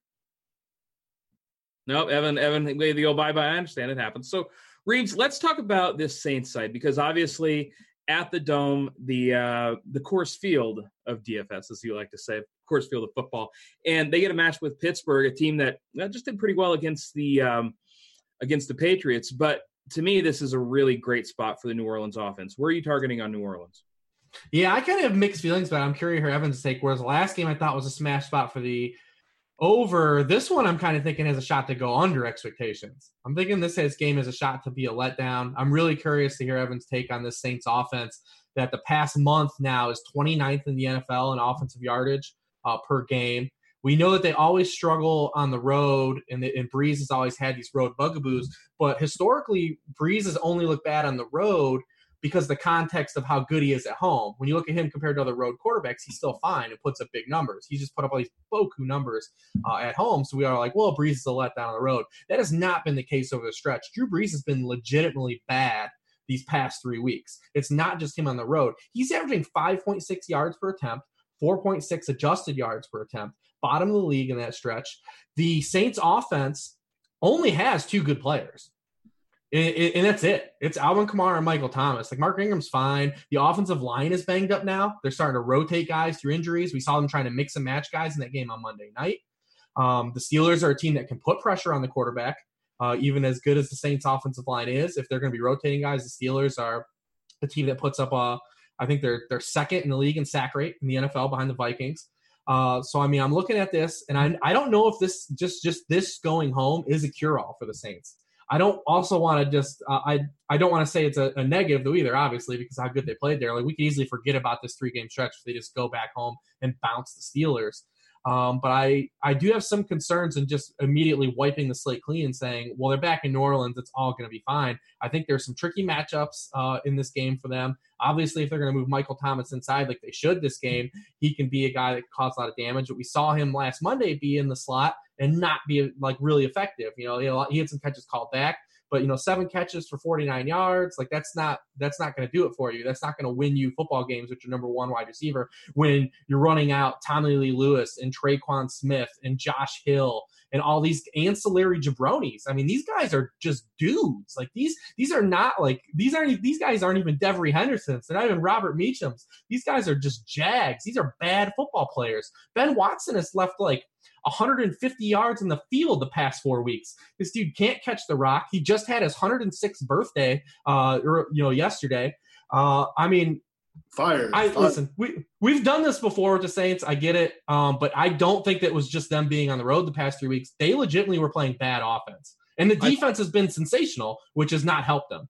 Speaker 3: No, Evan. Evan, way to go. Bye bye. I understand it happens. So Reeves, let's talk about this Saints side because obviously at the dome, the uh, the Coors Field of DFS, as you like to say, Coors Field of football, and they get a match with Pittsburgh, a team that just did pretty well against the um, against the Patriots. But to me, this is a really great spot for the New Orleans offense. Where are you targeting on New Orleans?
Speaker 5: Yeah, I kind of have mixed feelings, but I'm curious her Evans' take. Whereas last game I thought was a smash spot for the over. This one I'm kind of thinking has a shot to go under expectations. I'm thinking this has game has a shot to be a letdown. I'm really curious to hear Evan's take on this Saints offense that the past month now is 29th in the NFL in offensive yardage uh, per game. We know that they always struggle on the road, and, the, and Brees has always had these road bugaboos. But historically, Brees has only looked bad on the road because the context of how good he is at home. When you look at him compared to other road quarterbacks, he's still fine and puts up big numbers. He's just put up all these boku numbers uh, at home. So we are like, well, Brees is a letdown on the road. That has not been the case over the stretch. Drew Brees has been legitimately bad these past three weeks. It's not just him on the road. He's averaging 5.6 yards per attempt, 4.6 adjusted yards per attempt, bottom of the league in that stretch. The Saints offense only has two good players. And, and that's it. It's Alvin Kamara and Michael Thomas. Like Mark Ingram's fine. The offensive line is banged up now. They're starting to rotate guys through injuries. We saw them trying to mix and match guys in that game on Monday night. Um, the Steelers are a team that can put pressure on the quarterback, uh, even as good as the Saints' offensive line is. If they're going to be rotating guys, the Steelers are the team that puts up a. I think they're they're second in the league in sack rate in the NFL behind the Vikings. Uh, so I mean, I'm looking at this, and I I don't know if this just just this going home is a cure all for the Saints. I don't also want to just uh, I I don't want to say it's a, a, negative though either, obviously, because how good they played there. Like we could easily forget about this three game stretch if they just go back home and bounce the Steelers. Um, but I I do have some concerns in just immediately wiping the slate clean and saying, well, they're back in New Orleans, it's all going to be fine. I think there's some tricky matchups uh, in this game for them. Obviously, if they're going to move Michael Thomas inside like they should this game, he can be a guy that cause a lot of damage. But we saw him last Monday be in the slot and not be like really effective. You know, he had some catches called back, but you know, seven catches for 49 yards, like that's not that's not going to do it for you. That's not going to win you football games with your number one wide receiver when you're running out Tommy Lee Lewis and Tre'Quan Smith and Josh Hill and all these ancillary jabronis. I mean, these guys are just dudes. Like these, these are not like these aren't these guys aren't even Devery Hendersons. They're not even Robert Meachams. These guys are just jags. These are bad football players. Ben Watson has left like 150 yards in the field the past four weeks. This dude can't catch the rock. He just had his 106th birthday, uh, or, you know, yesterday. Uh, I mean,
Speaker 4: Fire.
Speaker 5: I
Speaker 4: Fire.
Speaker 5: listen. We we've done this before with the Saints. I get it, um, but I don't think that was just them being on the road the past three weeks. They legitimately were playing bad offense, and the defense has been sensational, which has not helped them.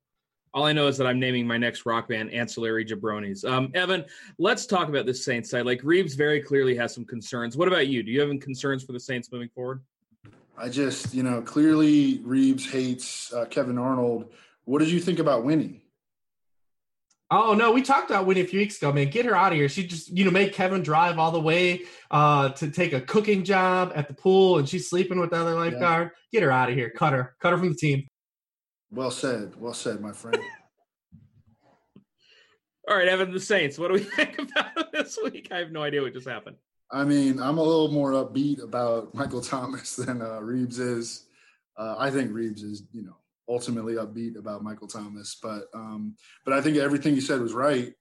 Speaker 3: All I know is that I'm naming my next rock band Ancillary Jabronis. Um, Evan, let's talk about this Saints side. Like Reeves very clearly has some concerns. What about you? Do you have any concerns for the Saints moving forward?
Speaker 4: I just, you know, clearly Reeves hates uh, Kevin Arnold. What did you think about Winnie?
Speaker 5: Oh no, we talked about Winnie a few weeks ago, man. Get her out of here. She just, you know, made Kevin drive all the way uh, to take a cooking job at the pool, and she's sleeping with the other lifeguard. Get her out of here. Cut her. Cut her from the team.
Speaker 4: Well said. Well said, my friend. (laughs)
Speaker 3: All right, Evan, the Saints. What do we (laughs) think about this week? I have no idea what just happened.
Speaker 4: I mean, I'm a little more upbeat about (laughs) Michael Thomas than uh, Reeves is. Uh, I think Reeves is, you know, ultimately upbeat about Michael Thomas, but um, but I think everything you said was right,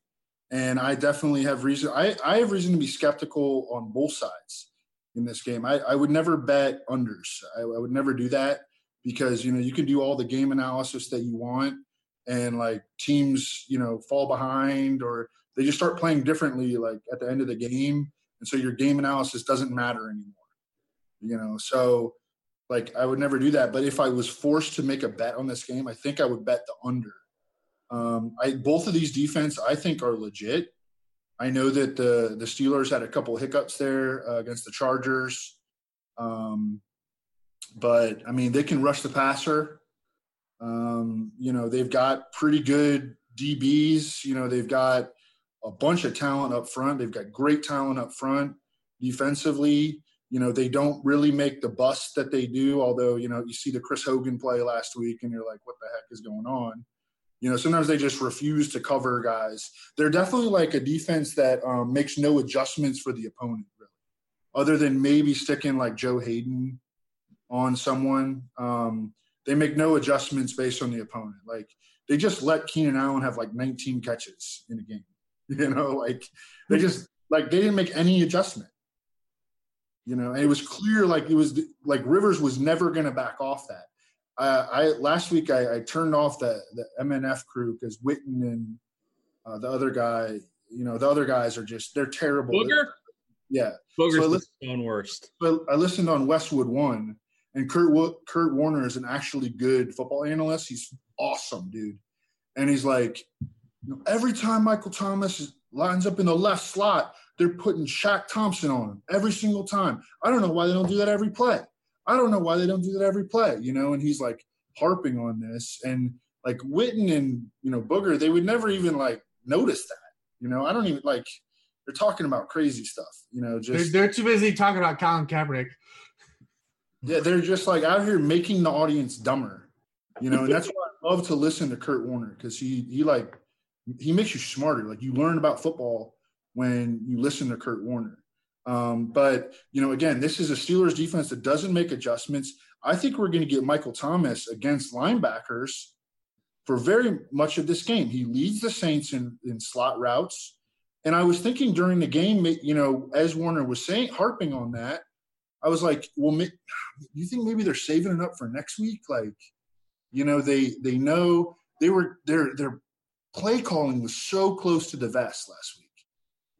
Speaker 4: and I definitely have reason. I I have reason to be skeptical on both sides in this game. I, I would never bet unders. I, I would never do that because you know you can do all the game analysis that you want, and like teams, you know, fall behind or they just start playing differently, like at the end of the game. And so your game analysis doesn't matter anymore you know? So like i would never do that. But if i was forced to make a bet on this game i think i would bet the under. Um i both of these defense i think are legit. I know that the the steelers had a couple hiccups there uh, against the chargers. Um but i mean they can rush the passer um you know they've got pretty good dbs you know they've got a bunch of talent up front. They've got great talent up front defensively. You know, they don't really make the bust that they do, although, you know, you see the Chris Hogan play last week and you're like, what the heck is going on? You know, sometimes they just refuse to cover guys. They're definitely like a defense that um, makes no adjustments for the opponent, really, other than maybe sticking like Joe Haden on someone. Um, they make no adjustments based on the opponent. Like they just let Keenan Allen have like 19 catches in a game. (laughs) You know, like they just like they didn't make any adjustment. You know, and it was clear like it was like Rivers was never going to back off that. Uh, I last week I, I, turned off the the MNF crew because Witten and uh, the other guy, you know, the other guys are just they're terrible.
Speaker 3: Booger,
Speaker 4: yeah,
Speaker 3: Booger's
Speaker 4: So
Speaker 3: the worst.
Speaker 4: but I listened on Westwood One, and Kurt Kurt Warner is an actually good football analyst. He's awesome, dude. And he's like, you know, every time Michael Thomas lines up in the left slot, they're putting Shaq Thompson on him every single time. I don't know why they don't do that every play. I don't know why they don't do that every play. You know, and he's like harping on this, and like Witten and you know Booger, they would never even like notice that. You know, I don't even like. They're talking about crazy stuff. You know,
Speaker 5: They're,
Speaker 4: just
Speaker 5: they're too busy talking about Colin Kaepernick.
Speaker 4: Yeah, they're just like out here making the audience dumber, you know, and that's why I love to listen to Kurt Warner because he he like he makes you smarter. Like you learn about football when you listen to Kurt Warner. Um, but you know, again, this is a Steelers defense that doesn't make adjustments. I think we're going to get Michael Thomas against linebackers for very much of this game. He leads the Saints in, in slot routes. And I was thinking during the game, you know, as Warner was saying, harping on that, I was like, well, ma- you think maybe they're saving it up for next week? Like, you know, they they know they were their their play calling was so close to the vest last week.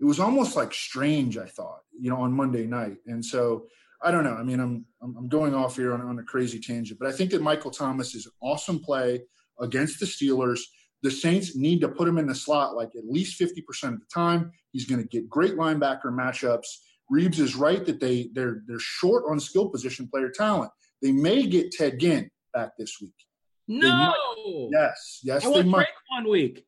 Speaker 4: It was almost like strange, I thought, you know, on Monday night. And so I don't know. I mean, I'm I'm, I'm going off here on, on a crazy tangent, but I think that Michael Thomas is an awesome play against the Steelers. The Saints need to put him in the slot like at least 50% of the time. He's going to get great linebacker matchups. Reeves is right that they they're they're short on skill position player talent. They may get Ted Ginn back this week.
Speaker 3: No,
Speaker 4: Yes, yes,
Speaker 3: I
Speaker 4: they might.
Speaker 3: Tre'Quan week.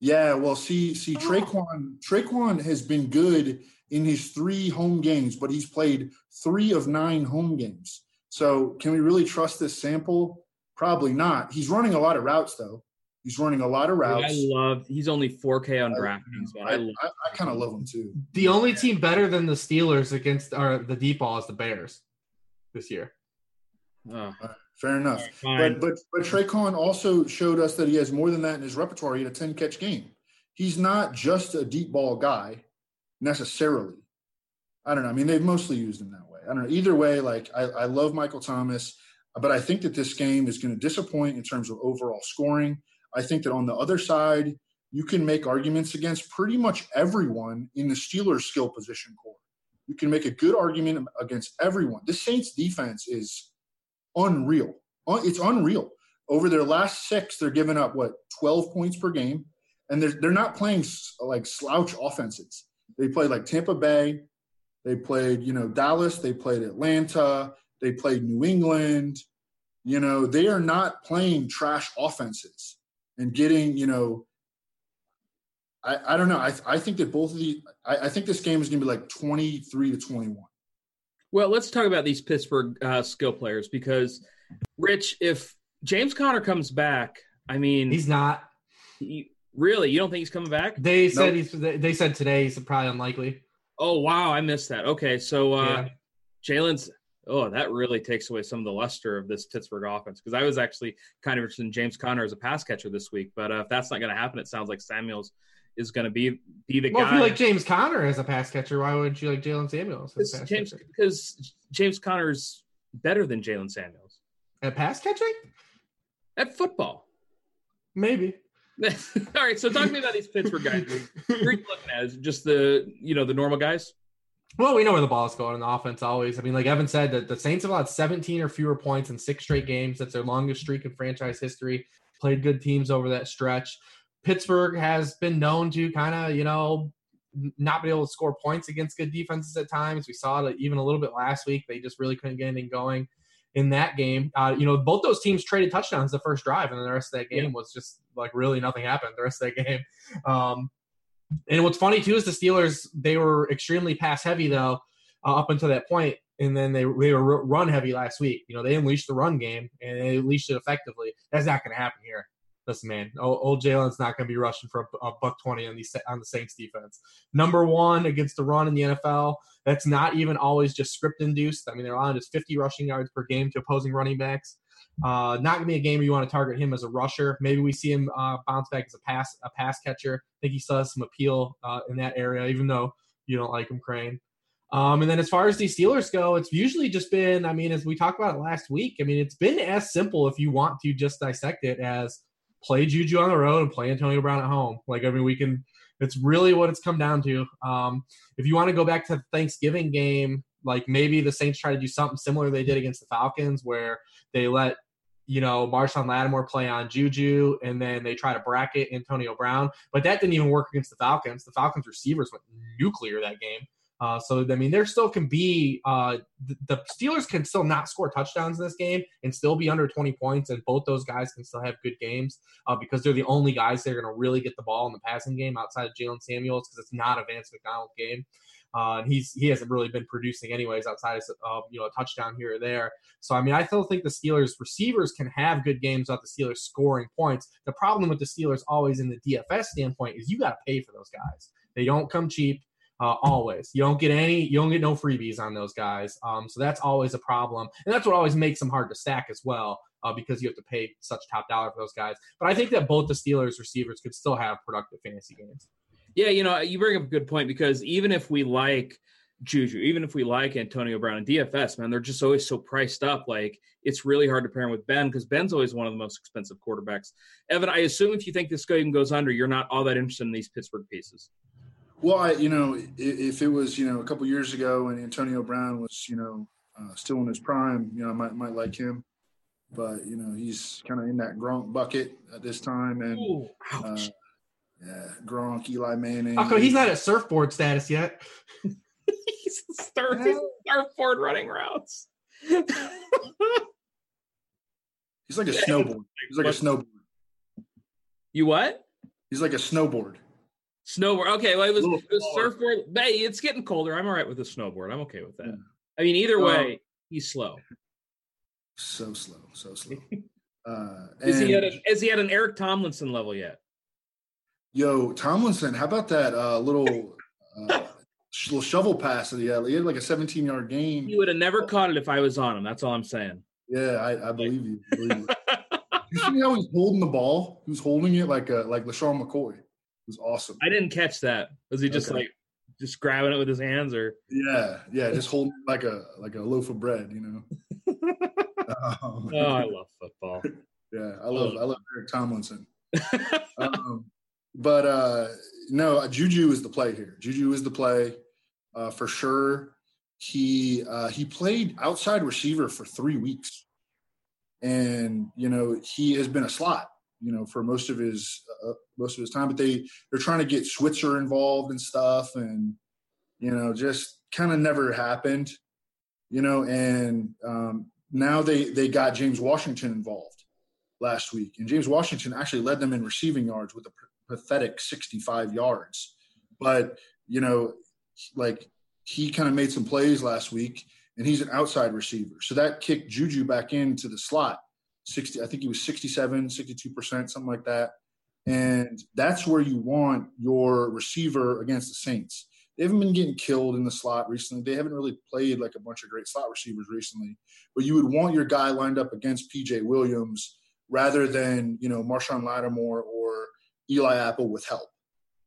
Speaker 4: Yeah, well, see, see,
Speaker 3: Oh.
Speaker 4: Tre'Quan Tre'Quan has been good in his three home games, but he's played three of nine home games. So, can we really trust this sample? Probably not. He's running a lot of routes though. He's running a lot of routes.
Speaker 3: I love. He's only 4K on DraftKings, but I,
Speaker 4: I. I, I kind of love him too.
Speaker 5: The only team better than the Steelers against or the deep ball is the Bears this year.
Speaker 3: Oh,
Speaker 4: Fair enough.
Speaker 3: fine.
Speaker 4: But but but Tre'Quan also showed us that he has more than that in his repertoire. He had a 10 catch game. He's not just a deep ball guy necessarily. I don't know. I mean, they've mostly used him that way. I don't know. Either way, like I, I love Michael Thomas, but I think that this game is going to disappoint in terms of overall scoring. I think that on the other side, you can make arguments against pretty much everyone in the Steelers skill position core. You can make a good argument against everyone. The Saints defense is unreal. It's unreal. Over their last six, they're giving up what 12 points per game, and they're they're not playing like slouch offenses. They played like Tampa Bay, they played you know Dallas, they played Atlanta, they played New England. You know they are not playing trash offenses and getting you know. I, I don't know. I, I think that both of the I, I think this game is going to be like 23 to 21.
Speaker 3: Well, let's talk about these Pittsburgh uh, skill players because, Rich, if James Conner comes back, I mean,
Speaker 5: He's not.
Speaker 3: he- really, you don't think he's coming back?
Speaker 5: They said
Speaker 4: Nope.
Speaker 5: he's. They said today he's probably unlikely.
Speaker 3: Oh wow, I missed that. Okay, so uh,
Speaker 5: Yeah.
Speaker 3: Jaylen's. Oh, that really takes away some of the luster of this Pittsburgh offense because I was actually kind of interested in James Conner as a pass catcher this week, but uh, if that's not going to happen, it sounds like Samuels is going to be be the
Speaker 5: Well, if
Speaker 3: guy.
Speaker 5: you like James Conner as a pass catcher, why wouldn't you like Jaylen Samuels as pass
Speaker 3: James,
Speaker 5: catcher?
Speaker 3: because James Conner's better than Jaylen Samuels
Speaker 5: At pass catching?
Speaker 3: at football.
Speaker 5: Maybe. (laughs)
Speaker 3: All right, so talk to me about these Pittsburgh guys. Who are you looking at? Is just the you know the normal guys?
Speaker 5: Well, we know where the ball is going in the offense always. I mean, like Evan said, that the Saints have allowed 17 or fewer points in six straight games. That's their longest streak in franchise history. Played good teams over that stretch. Pittsburgh has been known to kind of, you know, not be able to score points against good defenses at times. We saw it even a little bit last week. They just really couldn't get anything going in that game. Uh, you know, both those teams traded touchdowns the first drive, and then the rest of that game was just like really nothing happened the rest of that (laughs) game. Um, and what's funny too is the Steelers they were extremely pass heavy though uh, up until that point, and then they they were run heavy last week. You know they unleashed the run game and they unleashed it effectively. That's not going to happen here. Listen, man, old, old Jaylen's not going to be rushing for a, a buck twenty on the on the Saints defense. Number one against the run in the NFL. That's not even always just script induced. I mean, they're allowing just 50 rushing yards per game to opposing running backs. Uh, not gonna be a game where you want to target him as a rusher. Maybe we see him uh, bounce back as a pass a pass catcher. I think he still has some appeal uh, in that area, even though you don't like him, Crane. Um, and then as far as the Steelers go, it's usually just been, I mean, as we talked about it last week, I mean, it's been as simple if you want to just dissect it as play Juju on the road and play Antonio Brown at home. Like every weekend, it's really what it's come down to. Um, if you want to go back to the Thanksgiving game, like maybe the Saints try to do something similar they did against the Falcons, where they let you know Marshon Lattimore play on Juju, and then they try to bracket Antonio Brown, but that didn't even work against the Falcons. The Falcons receivers went nuclear that game. Uh, so I mean, there still can be uh, the, Steelers can still not score touchdowns in this game and still be under 20 points, and both those guys can still have good games uh, because they're the only guys that are going to really get the ball in the passing game outside of Jaylen Samuels because it's not a Vance McDonald game. Uh, and he's he hasn't really been producing anyways outside of uh, you know a touchdown here or there. So I mean I still think the Steelers receivers can have good games without the Steelers scoring points. The problem with the Steelers always in the DFS standpoint is you got to pay for those guys. They don't come cheap. Uh, always, you don't get any, you don't get no freebies on those guys. Um, so that's always a problem, and that's what always makes them hard to stack as well, uh, because you have to pay such top dollar for those guys. But I think that both the Steelers receivers could still have productive fantasy games.
Speaker 3: Yeah, you know, you bring up a good point because even if we like Juju, even if we like Antonio Brown and DFS, man, they're just always so priced up. Like it's really hard to pair him with Ben because Ben's always one of the most expensive quarterbacks. Evan, I assume if you think this game goes under, you're not all that interested in these Pittsburgh pieces.
Speaker 4: Well, I, you know, if it was, you know, a couple years ago and Antonio Brown was, you know, uh, still in his prime, you know, I might might like him, but you know, he's kind of in that Gronk bucket at this time, and uh. Yeah, Gronk, Eli Manning.
Speaker 5: How he's not at surfboard status yet? (laughs)
Speaker 3: he's start, he's surfboard running routes. (laughs)
Speaker 4: He's like a snowboard. He's like a snowboard.
Speaker 3: you what?
Speaker 4: He's like a snowboard.
Speaker 3: Snowboard. Okay, well, it was, it was
Speaker 4: smaller.
Speaker 3: surfboard. Hey, it's getting colder. I'm all right with the snowboard. I'm okay with that.
Speaker 4: Yeah.
Speaker 3: I mean, either
Speaker 4: Well-
Speaker 3: way, he's slow.
Speaker 4: So slow, so slow. (laughs) Uh,
Speaker 3: Is he at a, is he at an Eric Tomlinson level yet?
Speaker 4: Yo, Tomlinson, how about that uh, little uh, little shovel pass that he had? He had like a 17 yard game.
Speaker 3: He would have never caught it if I was on him. That's all I'm saying.
Speaker 4: Yeah, I, I believe you. I believe you. (laughs) you see how he's holding the ball? He was holding it like a like LeSean McCoy. It was awesome.
Speaker 3: I didn't catch that. Was he just
Speaker 4: Okay.
Speaker 3: like just grabbing it with his hands or
Speaker 4: Yeah, yeah, just holding it like a like a loaf of bread, you know. (laughs) Um,
Speaker 3: Oh, I love football. (laughs)
Speaker 4: yeah, I love I love Eric Tomlinson. um, but uh, no, Juju is the play here. Juju is the play uh, for sure. He uh, he played outside receiver for three weeks, and you know he has been a slot, you know, for most of his uh, most of his time. But they they're trying to get Switzer involved and stuff, and you know, just kind of never happened, you know. And um, now they they got James Washington involved last week, and James Washington actually led them in receiving yards with a pathetic 65 yards. But you know, like he kind of made some plays last week, and he's an outside receiver, so that kicked Juju back into the slot. 60, I think he was 67, 62 percent, something like that. And that's where you want your receiver against the Saints. They haven't been getting killed in the slot recently. They haven't really played like a bunch of great slot receivers recently. But you would want your guy lined up against PJ Williams rather than, you know, Marshon Lattimore or Eli Apple with help.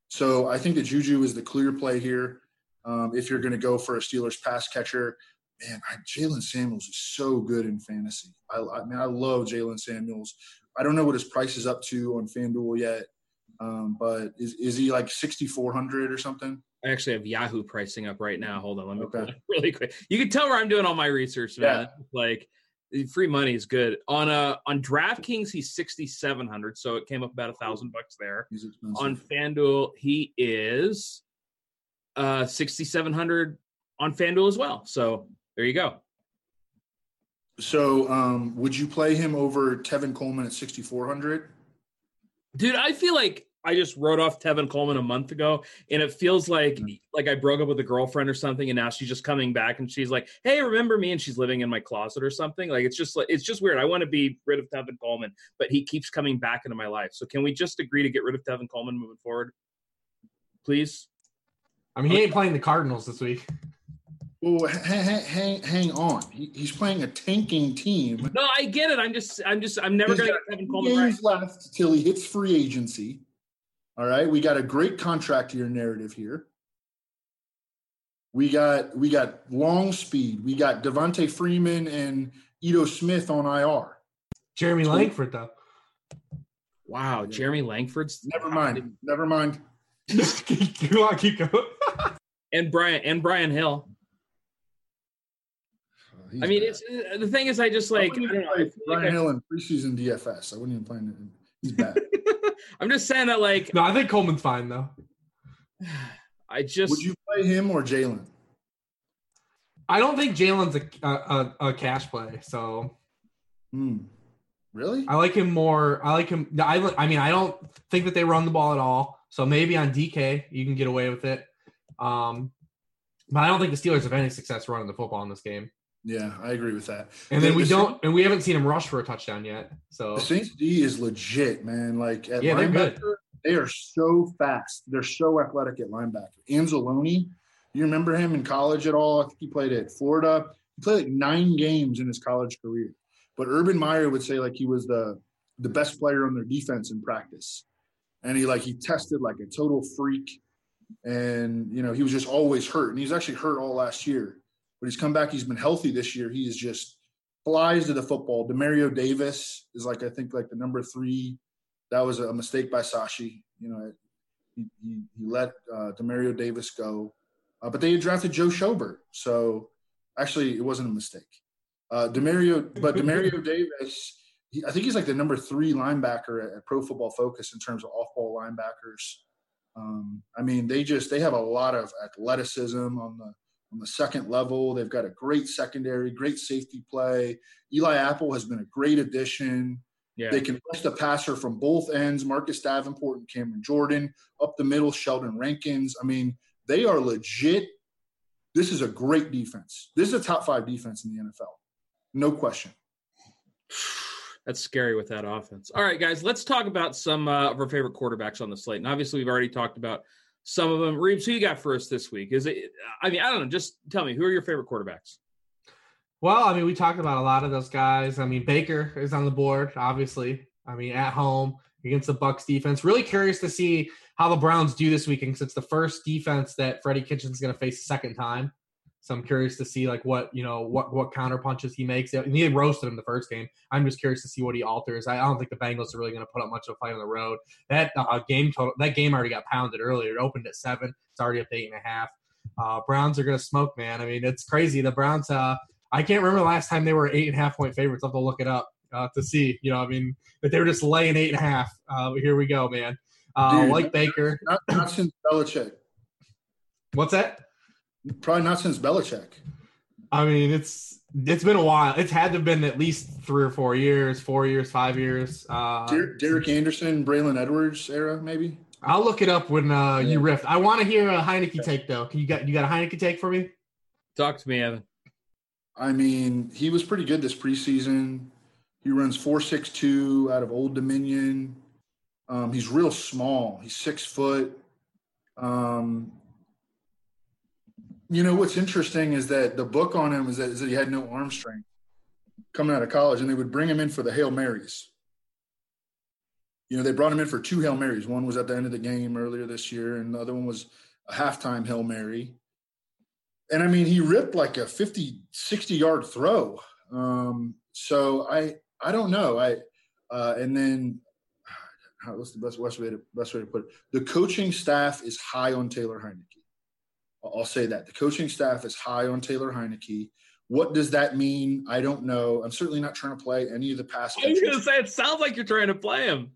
Speaker 4: So I think that Juju is the clear play here. Um, if you're going to go for a Steelers pass catcher, man, I, Jaylen Samuels is so good in fantasy. I, I mean, I love Jaylen Samuels. I don't know what his price is up to on FanDuel yet, um, but is, is he like 6,400 or something?
Speaker 3: I actually have Yahoo pricing up right now. Hold on, let me
Speaker 4: Okay. (laughs)
Speaker 3: really quick. You can tell where I'm doing all my research, man. Like free money is good. On uh on DraftKings, he's 6,700, so it came up about a thousand bucks there.
Speaker 4: He's.
Speaker 3: On FanDuel, he is uh 6,700 on FanDuel as well. So there you go.
Speaker 4: so um, would you play him over Tevin Coleman at 6,400?
Speaker 3: Dude, I feel like I just wrote off Tevin Coleman a month ago, and it feels like
Speaker 4: Mm.
Speaker 3: like I broke up with a girlfriend or something, and now she's just coming back and she's like, "Hey, remember me?" And she's living in my closet or something. Like it's just like it's just weird. I want to be rid of Tevin Coleman, but he keeps coming back into my life. So can we just agree to get rid of Tevin Coleman moving forward, please?
Speaker 5: I mean, he ain't playing the Cardinals this week.
Speaker 4: Well, hang, hang, hang on. He, he's playing a tanking team.
Speaker 3: No, I get it. I'm just I'm just I'm never gonna
Speaker 4: got
Speaker 3: get Tevin
Speaker 4: two
Speaker 3: Coleman right.
Speaker 4: games left till he hits free agency. All right, we got a great contract year narrative here. We got we got long speed. We got Devonta Freeman and Ito Smith on IR.
Speaker 5: Jeremy Langford, though.
Speaker 3: Wow, Jeremy Langford's
Speaker 4: Never mind. Never mind.
Speaker 5: you want to keep going?
Speaker 3: and Brian and Brian Hill. I mean, it's uh, the thing is, I just like I
Speaker 4: I
Speaker 3: don't know. I
Speaker 4: play
Speaker 3: feel like
Speaker 4: Brian Hill in preseason DFS. I wouldn't even play him. He's bad. (laughs)
Speaker 3: I'm just saying that like
Speaker 5: no, I think Coleman's fine though.
Speaker 3: I just
Speaker 4: Would you play him or Jaylen?
Speaker 5: I don't think Jaylen's a, a, a, a cash play, so
Speaker 4: Hmm. Really?
Speaker 5: I like him more. I like him. I, I mean, I don't think that they run the ball at all. So maybe on DK you can get away with it. Um, but I don't think the Steelers have any success running the football in this game.
Speaker 4: Yeah, I agree with that.
Speaker 5: And
Speaker 4: The-
Speaker 5: then we
Speaker 4: the
Speaker 5: don't, and we haven't seen him rush for a touchdown yet. So
Speaker 4: The Saints D is legit, man. Like at
Speaker 5: Yeah,
Speaker 4: linebacker, they are so fast. They're so athletic at linebacker. Anzalone, you remember him in college at all? I think he played at Florida. He played like nine games in his college career. But Urban Meyer would say like he was the the best player on their defense in practice. And he like he tested like a total freak. And you know, he was just always hurt. And he's actually hurt all last year. But he's come back, he's been healthy this year. He is just flies to the football. Demario Davis is like I think like the number three. That was a mistake by Sashi. You know, he, he, he let uh, Demario Davis go, uh, but they had drafted Joe Schobert, so actually it wasn't a mistake. Uh, Demario, but Demario (laughs) Davis, he, I think he's like the number three linebacker at, at Pro Football Focus in terms of off-ball linebackers. Um, I mean, they just they have a lot of athleticism on the on the second level. They've got a great secondary, great safety play. Eli Apple has been a great addition.
Speaker 3: yeah.
Speaker 4: They can rush the passer from both ends, Marcus Davenport and Cameron Jordan. Up the middle, Sheldon Rankins. I mean, they are legit. This is a great defense. This is a top five defense in the NFL. No question. (sighs)
Speaker 3: That's scary with that offense. All right, guys, let's talk about some uh, of our favorite quarterbacks on the slate. And obviously, we've already talked about some of them. Reeves, who you got for us this week? Is it? I mean, I don't know. Just tell me who are your favorite quarterbacks.
Speaker 5: Well, I mean, we talked about a lot of those guys. I mean, Baker is on the board, obviously. I mean, at home against the Bucks defense. Really curious to see how the Browns do this weekend because it's the first defense that Freddie Kitchens is going to face second time. So I'm curious to see like what you know what what counter punches he makes. And he roasted him the first game. I'm just curious to see what he alters. I don't think the Bengals are really going to put up much of a fight on the road. That uh, game total that game already got pounded earlier. It opened at seven. It's already up to eight and a half. Uh, Browns are going to smoke, man. I mean, it's crazy. The Browns. Uh, I can't remember the last time they were eight and a half point favorites. I'll have to look it up uh, to see. You know, I mean, if they were just laying eight and a half. Uh, here we go, man. Uh, Dude, like Baker.
Speaker 4: Not, not since Belichick.
Speaker 5: What's that?
Speaker 4: Probably not since Belichick.
Speaker 5: I mean, it's it's been a while. It's had to have been at least three or four years, four years, five years. Uh,
Speaker 4: Derek Anderson, Braylon Edwards era, maybe.
Speaker 5: I'll look it up when uh, you riff. I want to hear a Heinicke take though. Can you got you got a Heinicke take for me?
Speaker 3: Talk to me, Evan.
Speaker 4: I mean, he was pretty good this preseason. He runs four six two out of Old Dominion. Um, he's real small. He's six foot. Um, you know what's interesting is that the book on him is that, is that he had no arm strength coming out of college, and they would bring him in for the hail marys. You know, they brought him in for two hail marys. One was at the end of the game earlier this year, and the other one was a halftime hail mary and I mean, he ripped like a 50, 60 yard throw. Um, so I, I don't know. I, uh, and then (sighs) what's the best, best way to, best way to put it? The coaching staff is high on Taylor Heinicke. I'll say that the coaching staff is high on Taylor Heinicke. What does that mean? I don't know. I'm certainly not trying to play any of the past.
Speaker 3: I was going to say it sounds like you're trying to play him.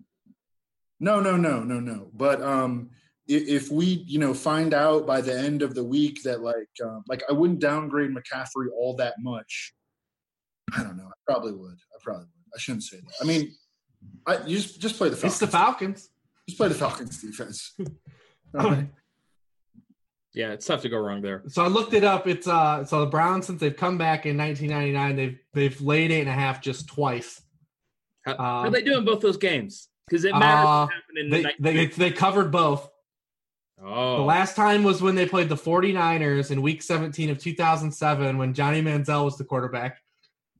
Speaker 4: No, no, no, no, no. But um, if we you know find out by the end of the week that like um, like I wouldn't downgrade McCaffrey all that much. I don't know. I probably would. I probably would. I shouldn't say that. I mean, I you just just play the Falcons.
Speaker 5: It's the Falcons.
Speaker 4: Just play the Falcons defense. (laughs)
Speaker 3: Yeah, it's tough to go wrong there.
Speaker 5: So I looked it up. It's uh so the Browns since they've come back in 1999, they've they've laid eight and a half just twice.
Speaker 3: How, um, how they doing both those games? Because it matters. Uh,
Speaker 5: they, the they, they covered both.
Speaker 3: Oh.
Speaker 5: The last time was when they played the 49ers in week 17 of 2007 when Johnny Manziel was the quarterback.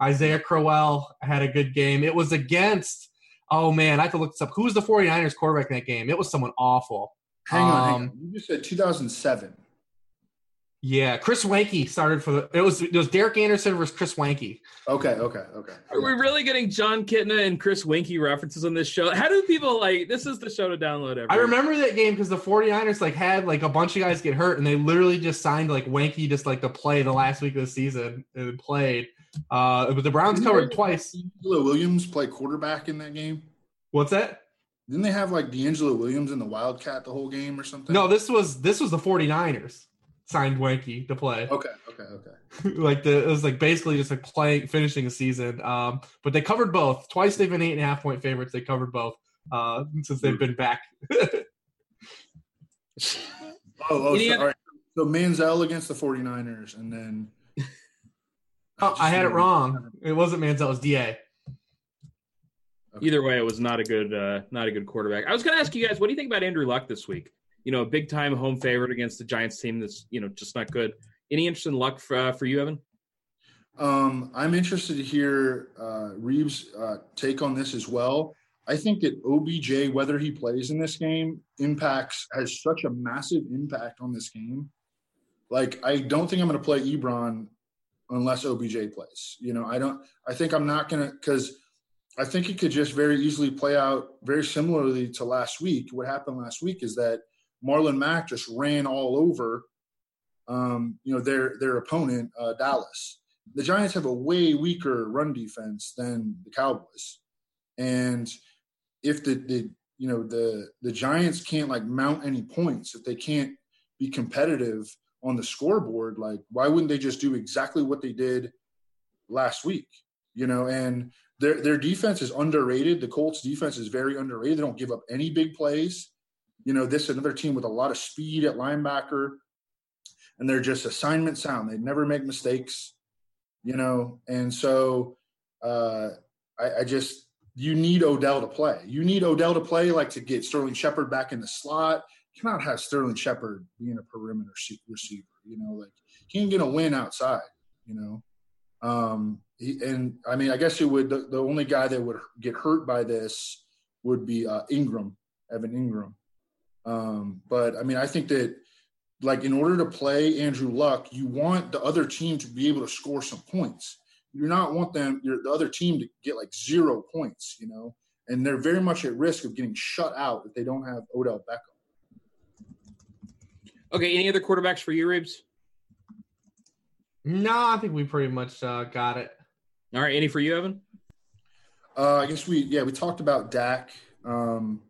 Speaker 5: Isaiah Crowell had a good game. It was against, oh man, I have to look this up. Who was the 49ers quarterback in that game? It was someone awful.
Speaker 4: Hang on, um, hang on. You just said 2007.
Speaker 5: Yeah, Chris Weinke started for the. It was it was Derek Anderson versus Chris Weinke.
Speaker 4: Okay, okay, okay.
Speaker 3: Are we really getting Jon Kitna and Chris Weinke references on this show? How do people like? This is the show to download. Every
Speaker 5: I remember that game because the 49ers like had like a bunch of guys get hurt, and they literally just signed like Weinke just like to play the last week of the season and played. Uh, but the Browns Didn't covered twice.
Speaker 4: DeAngelo Williams play quarterback in that game.
Speaker 5: What's that?
Speaker 4: Didn't they have like DeAngelo Williams in the Wildcat the whole game or something?
Speaker 5: No, this was this was the 49ers signed Weinke to play.
Speaker 4: Okay, okay, okay. (laughs)
Speaker 5: like the it was like basically just like playing finishing a season. Um, but they covered both. Twice they've been eight and a half point favorites. They covered both uh, since they've been back.
Speaker 4: oh, oh so, all right. So Manziel against the 49ers and then (laughs)
Speaker 5: Oh, I had it wrong. It wasn't Manziel, it was DA.
Speaker 3: Either way, it was not a good uh, not a good quarterback. I was going to ask you guys, what do you think about Andrew Luck this week? You know, a big time home favorite against the Giants team that's, you know, just not good. Any interest in luck for, uh, for you, Evan?
Speaker 4: Um, I'm interested to hear uh, Reeves' uh, take on this as well. I think that OBJ, whether he plays in this game, impacts has such a massive impact on this game. Like, I don't think I'm going to play Ebron unless OBJ plays. You know, I don't. I think I'm not going to because I think it could just very easily play out very similarly to last week. What happened last week is that Marlon Mack just ran all over, um, you know, their their opponent, uh, Dallas. The Giants have a way weaker run defense than the Cowboys, and if the, the you know the the Giants can't like mount any points, if they can't be competitive on the scoreboard, like why wouldn't they just do exactly what they did last week? You know, and their their defense is underrated. The Colts defense is very underrated. They don't give up any big plays. You know, this another team with a lot of speed at linebacker, and they're just assignment sound. They never make mistakes. You know, and so uh, I, I just you need Odell to play. You need Odell to play, like to get Sterling Shepard back in the slot. You cannot have Sterling Shepard being a perimeter receiver. You know, like he ain't gonna win outside. You know, um, he, and I mean, I guess it would. The, the, only guy that would get hurt by this would be uh, Engram, Evan Engram. Um, but I mean, I think that like in order to play Andrew Luck, you want the other team to be able to score some points. You do not want them the other team to get like zero points, you know, and they're very much at risk of getting shut out if they don't have Odell Beckham.
Speaker 3: Okay, any other quarterbacks for you, Ribs?
Speaker 5: No, I think we pretty much uh, got it.
Speaker 3: All right, any for you, Evan?
Speaker 4: Uh, I guess we yeah we talked about Dak. Um,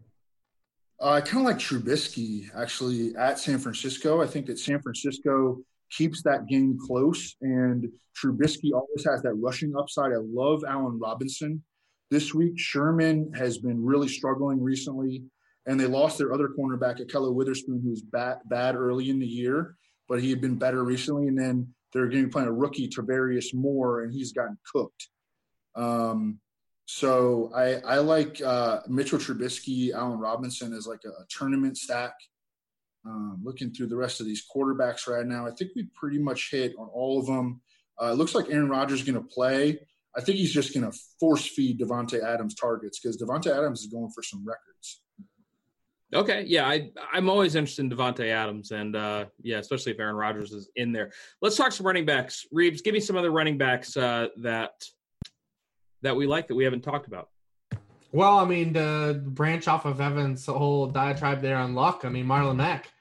Speaker 4: I kind of like Trubisky actually at San Francisco. I think that San Francisco keeps that game close, and Trubisky always has that rushing upside. I love Allen Robinson this week. Sherman has been really struggling recently, and they lost their other cornerback, Ahkello Witherspoon, who was bad, bad early in the year, but he had been better recently. And then they're going to be playing a rookie, Tarvarius Moore, and he's gotten cooked. Um, so I, I like uh, Mitchell Trubisky, Allen Robinson as like a, a tournament stack. Um, looking through the rest of these quarterbacks right now, I think we pretty much hit on all of them. Uh, it looks like Aaron Rodgers is going to play. I think he's just going to force feed Davante Adams targets because Davante Adams is going for some records.
Speaker 3: Okay, yeah, I I'm always interested in Davante Adams, and uh, yeah, especially if Aaron Rodgers is in there. Let's talk some running backs. Reeves, give me some other running backs uh, that that we like that we haven't talked about.
Speaker 5: Well, I mean, the branch off of Evans' whole diatribe there on luck. I mean, Marlon Mack.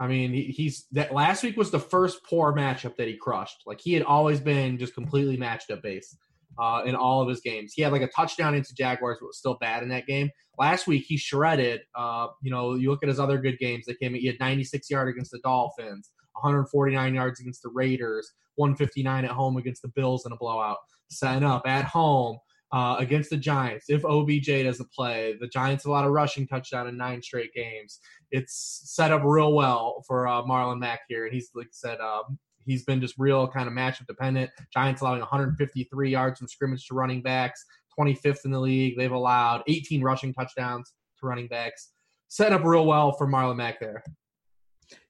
Speaker 5: I mean, he, he's that last week was the first poor matchup that he crushed. Like he had always been just completely matched up base uh, in all of his games. He had like a touchdown into Jaguars, but was still bad in that game. Last week he shredded. Uh, you know, you look at his other good games. They came. He had 96 yard against the Dolphins, 149 yards against the Raiders, 159 at home against the Bills in a blowout. Setting up at home. Uh, against the Giants. If OBJ doesn't play, the Giants have a lot of rushing touchdown in nine straight games. It's set up real well for uh, Marlon Mack here, and he's like said, um, he's been just real kind of matchup dependent. Giants allowing 153 yards from scrimmage to running backs, 25th in the league. They've allowed 18 rushing touchdowns to running backs. Set up real well for Marlon Mack there.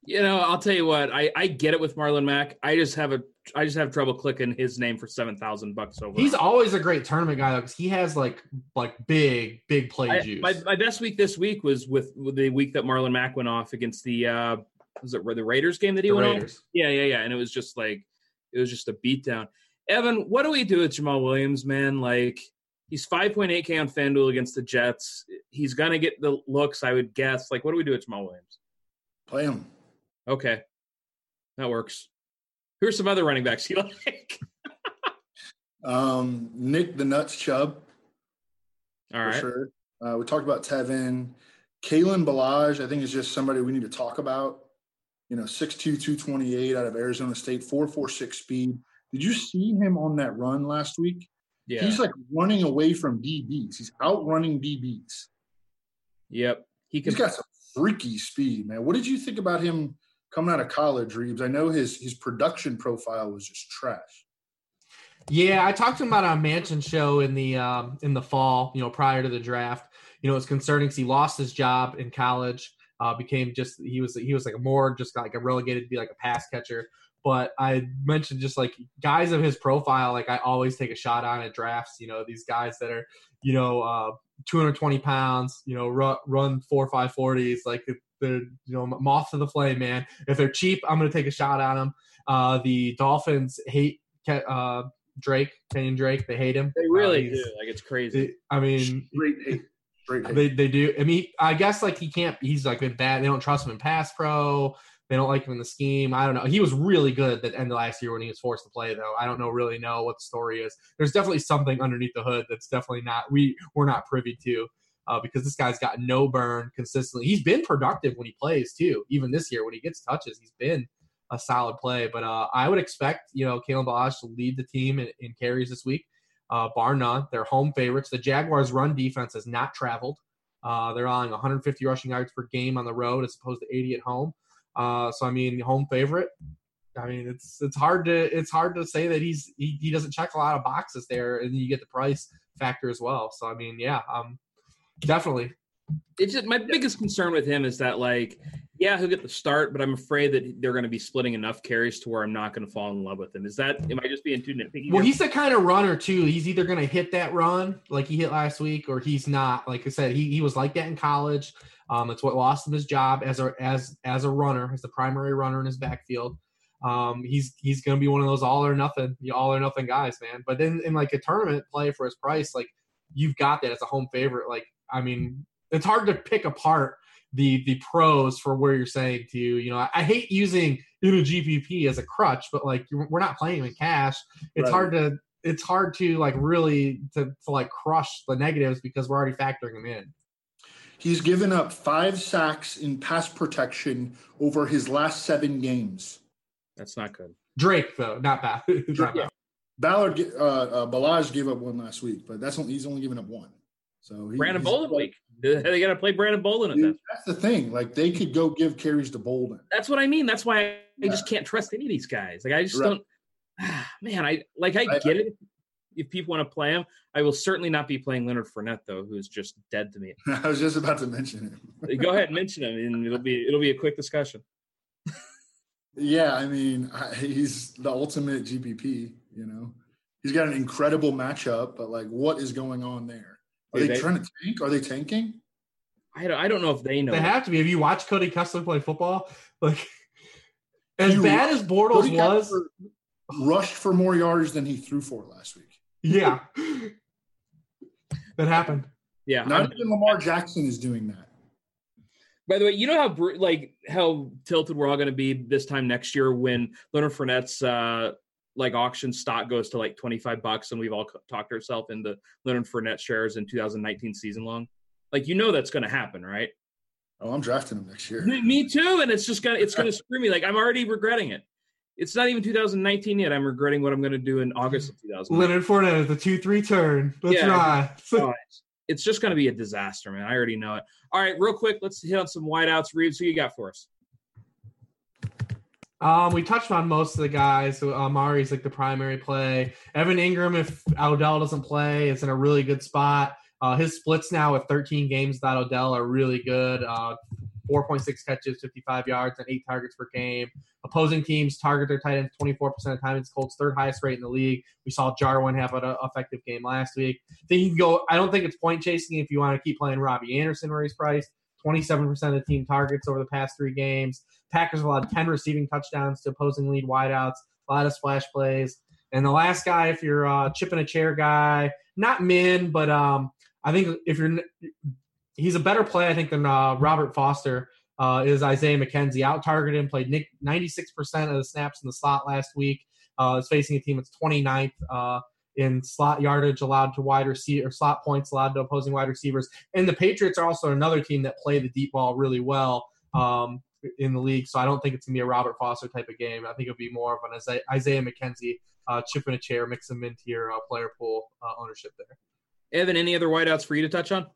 Speaker 3: You know, I'll tell you what, I, I get it with Marlon Mack. I just have a I just have trouble clicking his name for seven thousand bucks over.
Speaker 5: He's always a great tournament guy though, because he has like like big big play
Speaker 3: I,
Speaker 5: juice.
Speaker 3: My, my best week this week was with, with the week that Marlon Mack went off against the uh, was it the Raiders game that he
Speaker 5: the
Speaker 3: went
Speaker 5: Raiders.
Speaker 3: on? Yeah, yeah, yeah. And it was just like it was just a beatdown. Evan, what do we do with Jamaal Williams, man? Like he's 5.8k on FanDuel against the Jets. He's gonna get the looks, I would guess. Like, what do we do with Jamaal Williams?
Speaker 4: Play him.
Speaker 3: Okay, that works. Who's some other running backs you (laughs) like?
Speaker 4: um, Nick the Nuts Chubb.
Speaker 3: All right.
Speaker 4: Sure. Uh, we talked about Tevin. Kalen Ballage, I think, is just somebody we need to talk about you know, 6'2", 228 out of Arizona State, 4.46 speed. Did you see him on that run last week?
Speaker 3: Yeah.
Speaker 4: He's like running away from DBs. He's outrunning DBs.
Speaker 3: Yep.
Speaker 4: He can, He's got some freaky speed, man. What did you think about him coming out of college, Reeves? I know his his production profile was just trash.
Speaker 5: Yeah, I talked to him about a Mansion show in the um, in the fall, you know, prior to the draft. You know, it's concerning because he lost his job in college uh, became just he was he was like a more just like a relegated to be like a pass catcher. But I mentioned just like guys of his profile, like I always take a shot on at drafts. You know, these guys that are you know uh, 220 pounds, you know, run, run four five forties, like they're you know moth to the flame, man. If they're cheap, I'm gonna take a shot at them. Uh, the Dolphins hate uh, Drake, Kenyan Drake. They hate him.
Speaker 3: They really uh, do. Like it's crazy.
Speaker 5: I mean,
Speaker 4: Great hate.
Speaker 5: They they do. I mean, I guess like he can't. He's like been bad. They don't trust him in pass pro. They don't like him in the scheme. I don't know. He was really good at the end of last year when he was forced to play, though. I don't know really know what the story is. There's definitely something underneath the hood that's definitely not we we're not privy to. Uh, because this guy's got no burn consistently. He's been productive when he plays too. Even this year, when he gets touches, he's been a solid play. But uh, I would expect you know Kalen Ballage to lead the team in, in carries this week uh, bar none. They're home favorites. The Jaguars' run defense has not traveled. Uh, they're allowing 150 rushing yards per game on the road as opposed to 80 at home. Uh, so I mean, home favorite. I mean, it's it's hard to it's hard to say that he's he, he doesn't check a lot of boxes there, and you get the price factor as well. So I mean, yeah, um, definitely.
Speaker 3: It's just my biggest concern with him is that like, yeah, he'll get the start, but I'm afraid that they're going to be splitting enough carries to where I'm not going to fall in love with him. Is that am I just being too nitpicky?
Speaker 5: Well, he's the kind of runner too. He's either going to hit that run like he hit last week, or he's not. Like I said, he he was like that in college. Um, it's what lost him his job as a as as a runner, as the primary runner in his backfield. Um, he's he's going to be one of those all or nothing, the all or nothing guys, man. But then in like a tournament play for his price, like you've got that as a home favorite. Like I mean, it's hard to pick apart the the pros for where you're saying to you. You know, I, I hate using in a GPP as a crutch, but like we're not playing in cash. It's right. hard to it's hard to like really to, to like crush the negatives because we're already factoring them in.
Speaker 4: He's given up five sacks in pass protection over his last seven games.
Speaker 3: That's not good.
Speaker 5: Drake though, not bad. (laughs) not
Speaker 4: yeah. Ballard, uh, uh, Ballage gave up one last week, but that's only, he's only given up one. So he,
Speaker 3: Brandon Bolden week. (laughs) They got to play Brandon Bolden at
Speaker 4: that. That's the thing. Like they could go give carries to Bolden.
Speaker 3: That's what I mean. That's why I, yeah. just can't trust any of these guys. Like I just right. don't. (sighs) Man, I like I get I, it. If people want to play him, I will certainly not be playing Leonard Fournette though, who's just dead to me. (laughs)
Speaker 4: I was just about to mention
Speaker 3: him. Uh, go ahead, and mention him, and it'll be it'll be a quick discussion.
Speaker 4: yeah, I mean, he's the ultimate GPP. You know, he's got an incredible matchup, but like, what is going on there? Are they, they, trying to tank? Are they tanking?
Speaker 3: I don't, I don't know if they know.
Speaker 5: They have to be. Have you watched Cody Kessler play football? (laughs) Like, as bad as Bortles Cody was, Kessler
Speaker 4: rushed for more yards than he threw for last week.
Speaker 5: Yeah, that happened.
Speaker 3: Yeah,
Speaker 4: not I'm, even Lamar Jackson is doing that.
Speaker 3: By the way, you know how like how tilted we're all going to be this time next year when Leonard Fournette's uh, like auction stock goes to like 25 bucks and we've all talked ourselves into Leonard Fournette shares in 2019 season long. Like, you know, that's going to happen, right?
Speaker 4: Oh, I'm drafting him next year.
Speaker 3: Me, me too. And it's just going to, it's going to screw me. Like, I'm already regretting it. It's not even 2019 yet. I'm regretting what I'm going to do in August of 2000.
Speaker 5: Leonard Fournette, the 2 3 turn. Let's yeah, ride. (laughs)
Speaker 3: oh, it's just going to be a disaster, man. I already know it. All right, real quick, let's hit on some wideouts. Reeves, who you got for us?
Speaker 5: Um, we touched on most of the guys. So Amari's like the primary play. Evan Engram, if Odell doesn't play, is in a really good spot. Uh, his splits now with 13 games without Odell are really good. Uh, 4.6 catches, 55 yards, and eight targets per game. Opposing teams target their tight ends 24% of the time. It's Colts' third highest rate in the league. We saw Jarwin have an effective game last week. Think you can go. I don't think it's point chasing if you want to keep playing Robby Anderson where he's priced. 27% of the team targets over the past three games. Packers have allowed 10 receiving touchdowns to opposing lead wideouts, a lot of splash plays. And the last guy, if you're a chip in a chair guy, not Min, but um, I think if you're, he's a better play, I think, than uh, Robert Foster. Uh, is Isaiah McKenzie out targeted and played 96% of the snaps in the slot last week. Uh, is facing a team that's 29th uh, in slot yardage allowed to wide receiver slot points allowed to opposing wide receivers. And the Patriots are also another team that play the deep ball really well um, in the league. So I don't think it's gonna be a Robert Foster type of game. I think it'll be more of an Isaiah, Isaiah McKenzie uh, chip in a chair, mix them into your uh, player pool uh, ownership there.
Speaker 3: Evan, any other wideouts for you to touch on?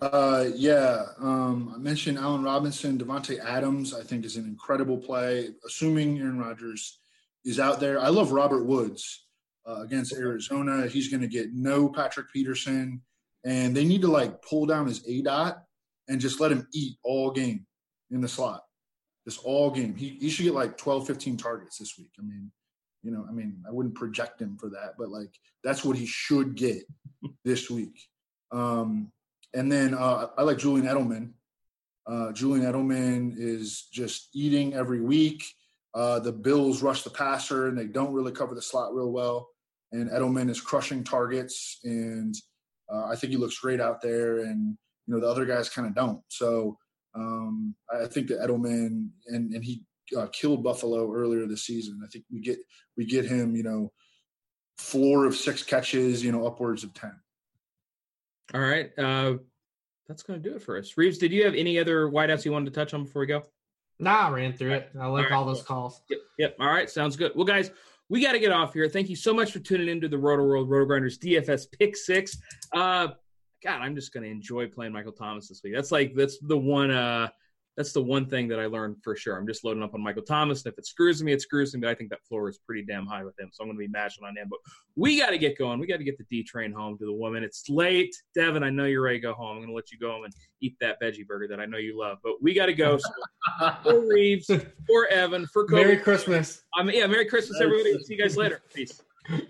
Speaker 4: Uh, yeah, um, I mentioned Allen Robinson, Davante Adams. I think is an incredible play, assuming Aaron Rodgers is out there. I love Robert Woods uh, against Arizona. He's going to get no Patrick Peterson, and they need to like pull down his A dot and just let him eat all game in the slot. Just all game. He, he should get like 12, 15 targets this week. I mean, you know, I mean, I wouldn't project him for that, but like that's what he should get (laughs) this week. Um, and then uh, I like Julian Edelman. Uh, Julian Edelman is just eating every week. Uh, the Bills rush the passer and they don't really cover the slot real well. And Edelman is crushing targets, and uh, I think he looks great out there. And you know the other guys kind of don't. So um, I think that Edelman and and he uh, killed Buffalo earlier this season. I think we get we get him, you know, floor of six catches, you know, upwards of ten.
Speaker 3: All right, uh, that's going to do it for us. Reeves, did you have any other wideouts you wanted to touch on before we go?
Speaker 5: Nah, I ran through it. I like all, right, all those calls.
Speaker 3: Yep, yep. All right, sounds good. Well, guys, we got to get off here. Thank you so much for tuning into the Rotoworld Roto Grinders DFS Pick Six. Uh, God, I'm just going to enjoy playing Michael Thomas this week. That's like that's the one. Uh, that's the one thing that I learned for sure. I'm just loading up on Michael Thomas, and if it screws me, it screws me. But I think that floor is pretty damn high with him, so I'm going to be mashing on him. But we got to get going. We got to get the D train home to the woman. It's late, Devin. I know you're ready to go home. I'm going to let you go home and eat that veggie burger that I know you love. But we got to go. So (laughs) for Reeves, for Evan, for
Speaker 5: Kobe. Merry Christmas.
Speaker 3: I mean, yeah, Merry Christmas, everybody. See you guys later. Peace. (laughs)